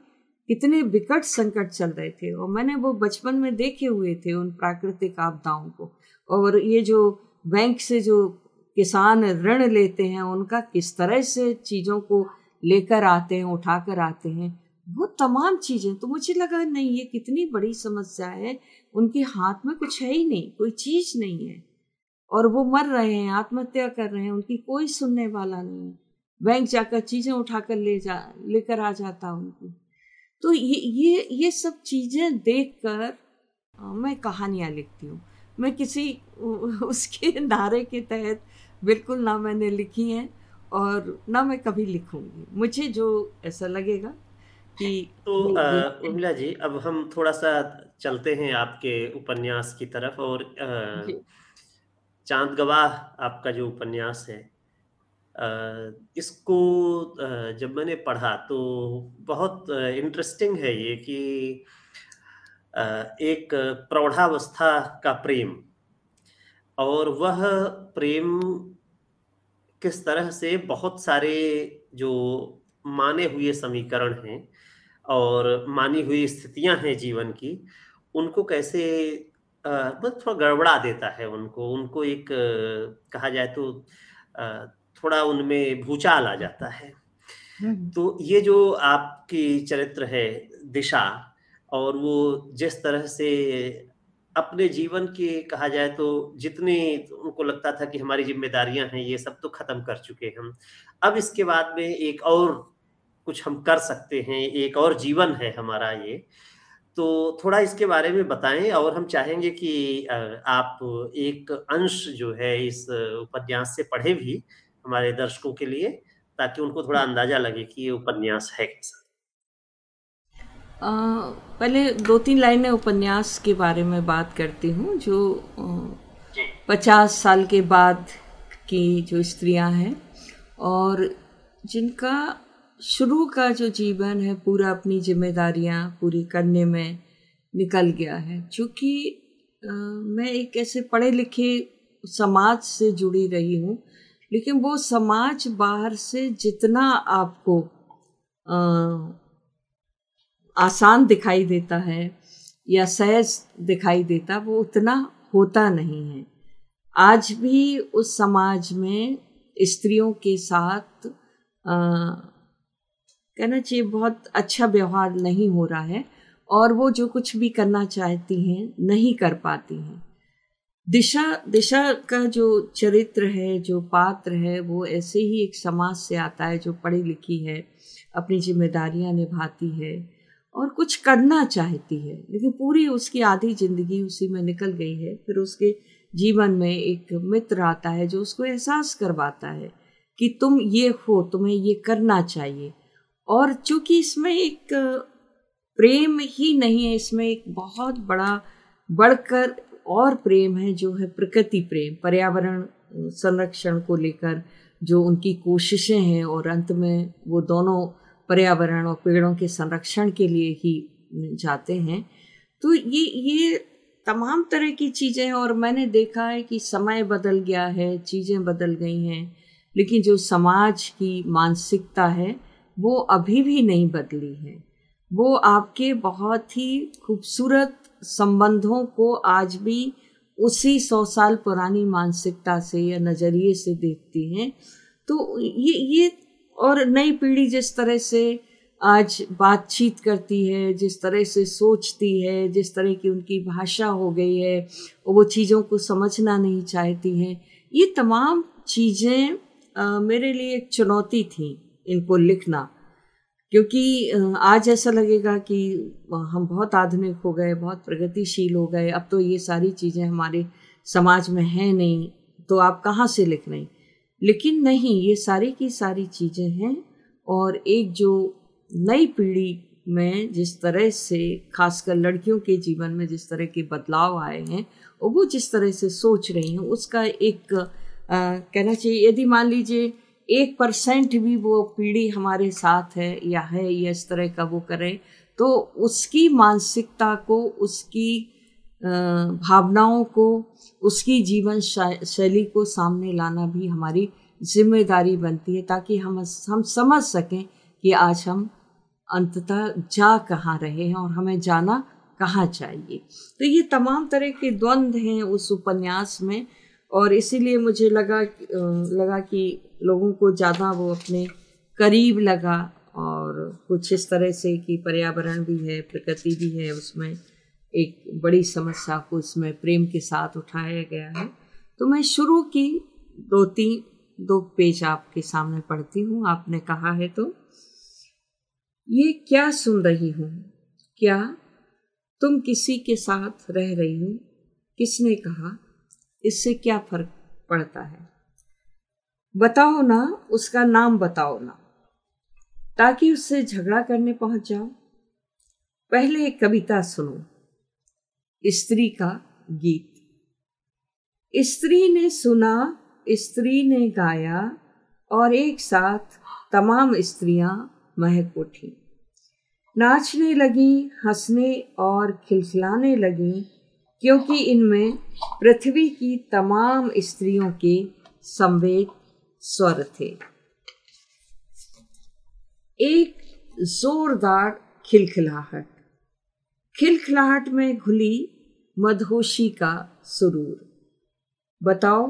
Speaker 3: कितने विकट संकट चल रहे थे, और मैंने वो बचपन में देखे हुए थे उन प्राकृतिक आपदाओं को। और ये जो बैंक से जो किसान ऋण लेते हैं, उनका किस तरह से चीज़ों को लेकर आते हैं, उठाकर आते हैं वो तमाम चीज़ें तो मुझे लगा, नहीं, ये कितनी बड़ी समस्या है। उनके हाथ में कुछ है ही नहीं, कोई चीज़ नहीं है। और वो मर रहे हैं, आत्महत्या कर रहे हैं, उनकी कोई सुनने वाला नहीं बैंक जाकर चीज़ें उठाकर ले जा, लेकर आ जाता उनकी। तो ये ये ये सब चीज़ें देख कर मैं कहानियाँ लिखती हूँ। मैं किसी उसके नारे के तहत बिल्कुल ना मैंने लिखी हैं और ना मैं कभी लिखूँगी। मुझे जो ऐसा लगेगा
Speaker 2: कि तो उर्मिला जी अब हम थोड़ा सा चलते हैं आपके उपन्यास की तरफ़ और चाँद गवाह आपका जो उपन्यास है इसको जब मैंने पढ़ा तो बहुत इंटरेस्टिंग है ये कि एक प्रौढ़ावस्था का प्रेम और वह प्रेम किस तरह से बहुत सारे जो माने हुए समीकरण हैं और मानी हुई स्थितियाँ हैं जीवन की उनको कैसे मतलब थोड़ा गड़बड़ा देता है उनको उनको एक कहा जाए तो थोड़ा उनमें भूचाल आ जाता है हम्म। तो ये जो आपकी चरित्र है दिशा और वो जिस तरह से अपने जीवन के कहा जाए तो जितने उनको लगता था कि हमारी जिम्मेदारियाँ हैं ये सब तो खत्म कर चुके हम अब इसके बाद में एक और कुछ हम कर सकते हैं एक और जीवन है हमारा ये। तो थोड़ा इसके बारे में बताएँ और हम चाहेंगे कि आप एक अंश जो है इस उपन्यास से पढ़े भी हमारे दर्शकों के लिए ताकि उनको थोड़ा अंदाज़ा लगे कि ये उपन्यास है कैसा।
Speaker 3: पहले दो तीन लाइनें उपन्यास के बारे में बात करती हूँ जो। पचास साल के बाद की जो स्त्रियाँ हैं और जिनका शुरू का जो जीवन है पूरा अपनी जिम्मेदारियाँ पूरी करने में निकल गया है। क्योंकि मैं एक ऐसे पढ़े लिखे समाज से जुड़ी रही हूँ लेकिन वो समाज बाहर से जितना आपको आ, आसान दिखाई देता है या सहज दिखाई देता वो उतना होता नहीं है। आज भी उस समाज में स्त्रियों के साथ आ, कहना चाहिए बहुत अच्छा व्यवहार नहीं हो रहा है और वो जो कुछ भी करना चाहती हैं, नहीं कर पाती हैं। दिशा दिशा का जो चरित्र है, जो पात्र है, वो ऐसे ही एक समाज से आता है, जो पढ़ी लिखी है, अपनी जिम्मेदारियाँ निभाती है और कुछ करना चाहती है। लेकिन पूरी उसकी आधी ज़िंदगी उसी में निकल गई है। फिर उसके जीवन में एक मित्र आता है, जो उसको एहसास करवाता है कि तुम ये हो, तुम्हें ये करना चाहिए। और चूँकि इसमें एक प्रेम ही नहीं है, इसमें एक बहुत बड़ा, बढ़कर और प्रेम है जो है प्रकृति प्रेम, पर्यावरण संरक्षण को लेकर जो उनकी कोशिशें हैं और अंत में वो दोनों पर्यावरण और पेड़ों के संरक्षण के लिए ही जाते हैं। तो ये ये तमाम तरह की चीज़ें और मैंने देखा है कि समय बदल गया है, चीज़ें बदल गई हैं, लेकिन जो समाज की मानसिकता है वो अभी भी नहीं बदली है। वो आपके बहुत ही खूबसूरत संबंधों को आज भी उसी सौ साल पुरानी मानसिकता से या नज़रिए से देखती हैं। तो ये ये और नई पीढ़ी जिस तरह से आज बातचीत करती है, जिस तरह से सोचती है, जिस तरह की उनकी भाषा हो गई है वो चीज़ों को समझना नहीं चाहती हैं, ये तमाम चीज़ें मेरे लिए एक चुनौती थी। इनको लिखना। क्योंकि आज ऐसा लगेगा कि हम बहुत आधुनिक हो गए बहुत प्रगतिशील हो गए अब तो ये सारी चीज़ें हमारे समाज में हैं नहीं तो आप कहाँ से लिख रहे? लेकिन नहीं ये सारी की सारी चीज़ें हैं और एक जो नई पीढ़ी में जिस तरह से खासकर लड़कियों के जीवन में जिस तरह के बदलाव आए हैं और वो जिस तरह से सोच रही हैं उसका एक आ, कहना चाहिए यदि मान लीजिए एक परसेंट भी वो पीढ़ी हमारे साथ है या है, या इस तरह का वो करे तो उसकी मानसिकता को, उसकी भावनाओं को, उसकी जीवन शैली को सामने लाना भी हमारी ज़िम्मेदारी बनती है, ताकि हम हम समझ सकें कि आज हम अंततः जा कहाँ रहे हैं और हमें जाना कहाँ चाहिए। तो ये तमाम तरह के द्वंद्व हैं उस उपन्यास में। और इसीलिए मुझे लगा लगा कि लोगों को ज़्यादा वो अपने करीब लगा और कुछ इस तरह से कि पर्यावरण भी है, प्रकृति भी है, उसमें एक बड़ी समस्या को इसमें प्रेम के साथ उठाया गया है। तो मैं शुरू की दो तीन, दो पेज आपके सामने पढ़ती हूँ, आपने कहा है तो। ये क्या सुन रही हूँ? क्या तुम किसी के साथ रह रही हो? किसने कहा? इससे क्या फ़र्क पड़ता है? बताओ ना, उसका नाम बताओ ना, ताकि उससे झगड़ा करने पहुँच जाओ पहले एक कविता सुनो, स्त्री का गीत। स्त्री ने सुना, स्त्री ने गाया, और एक साथ तमाम स्त्रियाँ महक उठी। नाचने लगी, हंसने और खिलखिलाने लगी क्योंकि इनमें पृथ्वी की तमाम स्त्रियों के संवेद स्वर थे। एक जोरदार खिलखिलाहट। खिलखिलाहट में घुली मधोशी का सुरूर। बताओ,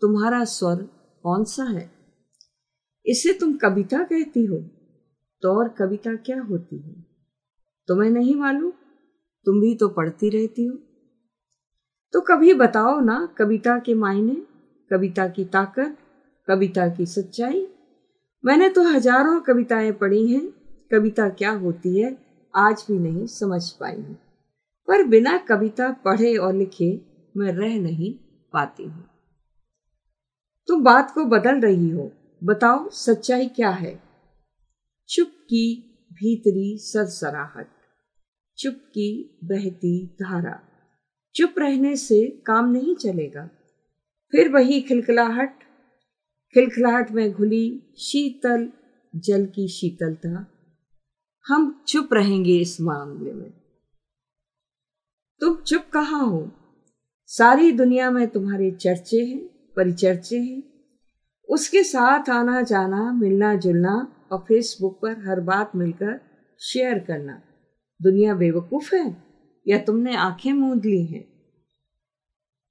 Speaker 3: तुम्हारा स्वर कौन सा है? इसे तुम कविता कहती हो तो और कविता क्या होती है? तुम्हें नहीं मालूम? तुम भी तो पढ़ती रहती हो। तो कभी बताओ ना, कविता के मायने, कविता की ताकत, कविता की सच्चाई। मैंने तो हज़ारों कविताएँ पढ़ी हैं, कविता क्या होती है, आज भी नहीं समझ पाई हूँ। पर बिना कविता पढ़े और लिखे, मैं रह नहीं पाती हूँ। तुम बात को बदल रही हो, बताओ सच्चाई क्या है? चुप की भीतरी सरसराहट, चुप की बहती धारा। चुप रहने से काम नहीं चलेगा। फिर वही खिलखिलाहट खिलखिलाहट में घुली शीतल, जल की शीतलता। हम चुप रहेंगे इस मामले में। तुम चुप कहाँ हो? सारी दुनिया में तुम्हारे चर्चे हैं, परिचर्चे हैं। उसके साथ आना जाना मिलना जुलना और फेसबुक पर हर बात मिलकर शेयर करना। दुनिया बेवकूफ़ है? या तुमने आँखें मूंद ली हैं?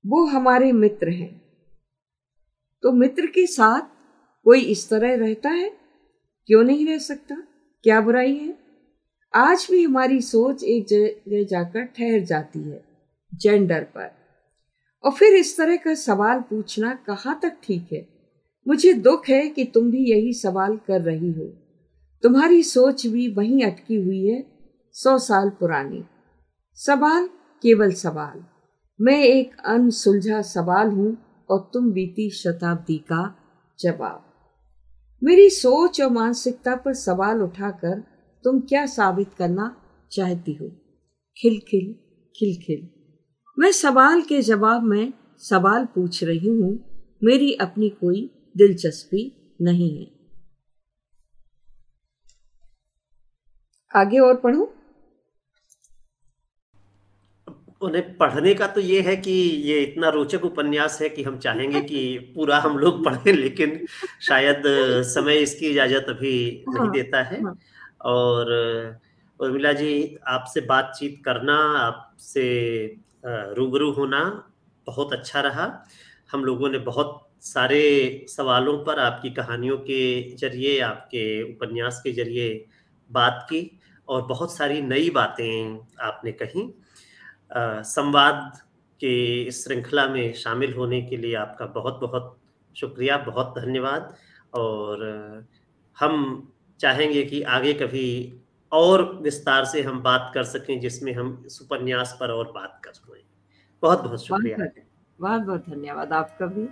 Speaker 3: वो हमारे मित्र हैं। तो मित्र के साथ कोई इस तरह रहता है? क्यों नहीं रह सकता? क्या बुराई है? आज भी हमारी सोच एक जगह जाकर ठहर जाती है, जेंडर पर। और फिर इस तरह का सवाल पूछना कहाँ तक ठीक है? मुझे दुख है कि तुम भी यही सवाल कर रही हो। तुम्हारी सोच भी वहीं अटकी हुई है, सौ साल पुरानी। सवाल केवल सवाल। मैं एक अनसुलझा सवाल हूँ और तुम बीती शताब्दी का जवाब। मेरी सोच और मानसिकता पर सवाल उठाकर तुम क्या साबित करना चाहती हो? खिलखिल खिलखिल। मैं सवाल के जवाब में सवाल पूछ रही हूँ, मेरी अपनी कोई दिलचस्पी नहीं है। आगे और पढ़ूं?
Speaker 2: उन्हें पढ़ने का तो ये है कि ये इतना रोचक उपन्यास है कि हम चाहेंगे कि पूरा हम लोग पढ़ें लेकिन शायद समय इसकी इजाज़त अभी नहीं हाँ, देता है हाँ। और उर्मिला जी आपसे बातचीत करना आपसे रूबरू होना बहुत अच्छा रहा हम लोगों ने बहुत सारे सवालों पर आपकी कहानियों के ज़रिए आपके उपन्यास के ज़रिए बात की और बहुत सारी नई बातें आपने कही संवाद के श्रृंखला में शामिल होने के लिए आपका बहुत बहुत शुक्रिया बहुत धन्यवाद। और हम चाहेंगे कि आगे कभी और विस्तार से हम बात कर सकें जिसमें हम इस उपन्यास पर और बात कर सकें बहुत बहुत शुक्रिया।
Speaker 3: बहुत बहुत धन्यवाद आपका भी।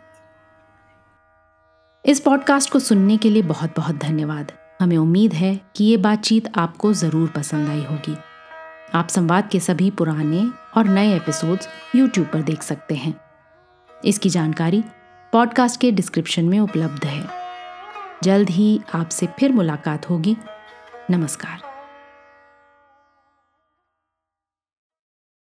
Speaker 1: इस पॉडकास्ट को सुनने के लिए बहुत बहुत धन्यवाद। हमें उम्मीद है कि ये बातचीत आपको ज़रूर पसंद आई होगी। आप संवाद के सभी पुराने और नए एपिसोड्स यूट्यूब पर देख सकते हैं। इसकी जानकारी पॉडकास्ट के डिस्क्रिप्शन में उपलब्ध है। जल्द ही आपसे फिर मुलाकात होगी। नमस्कार।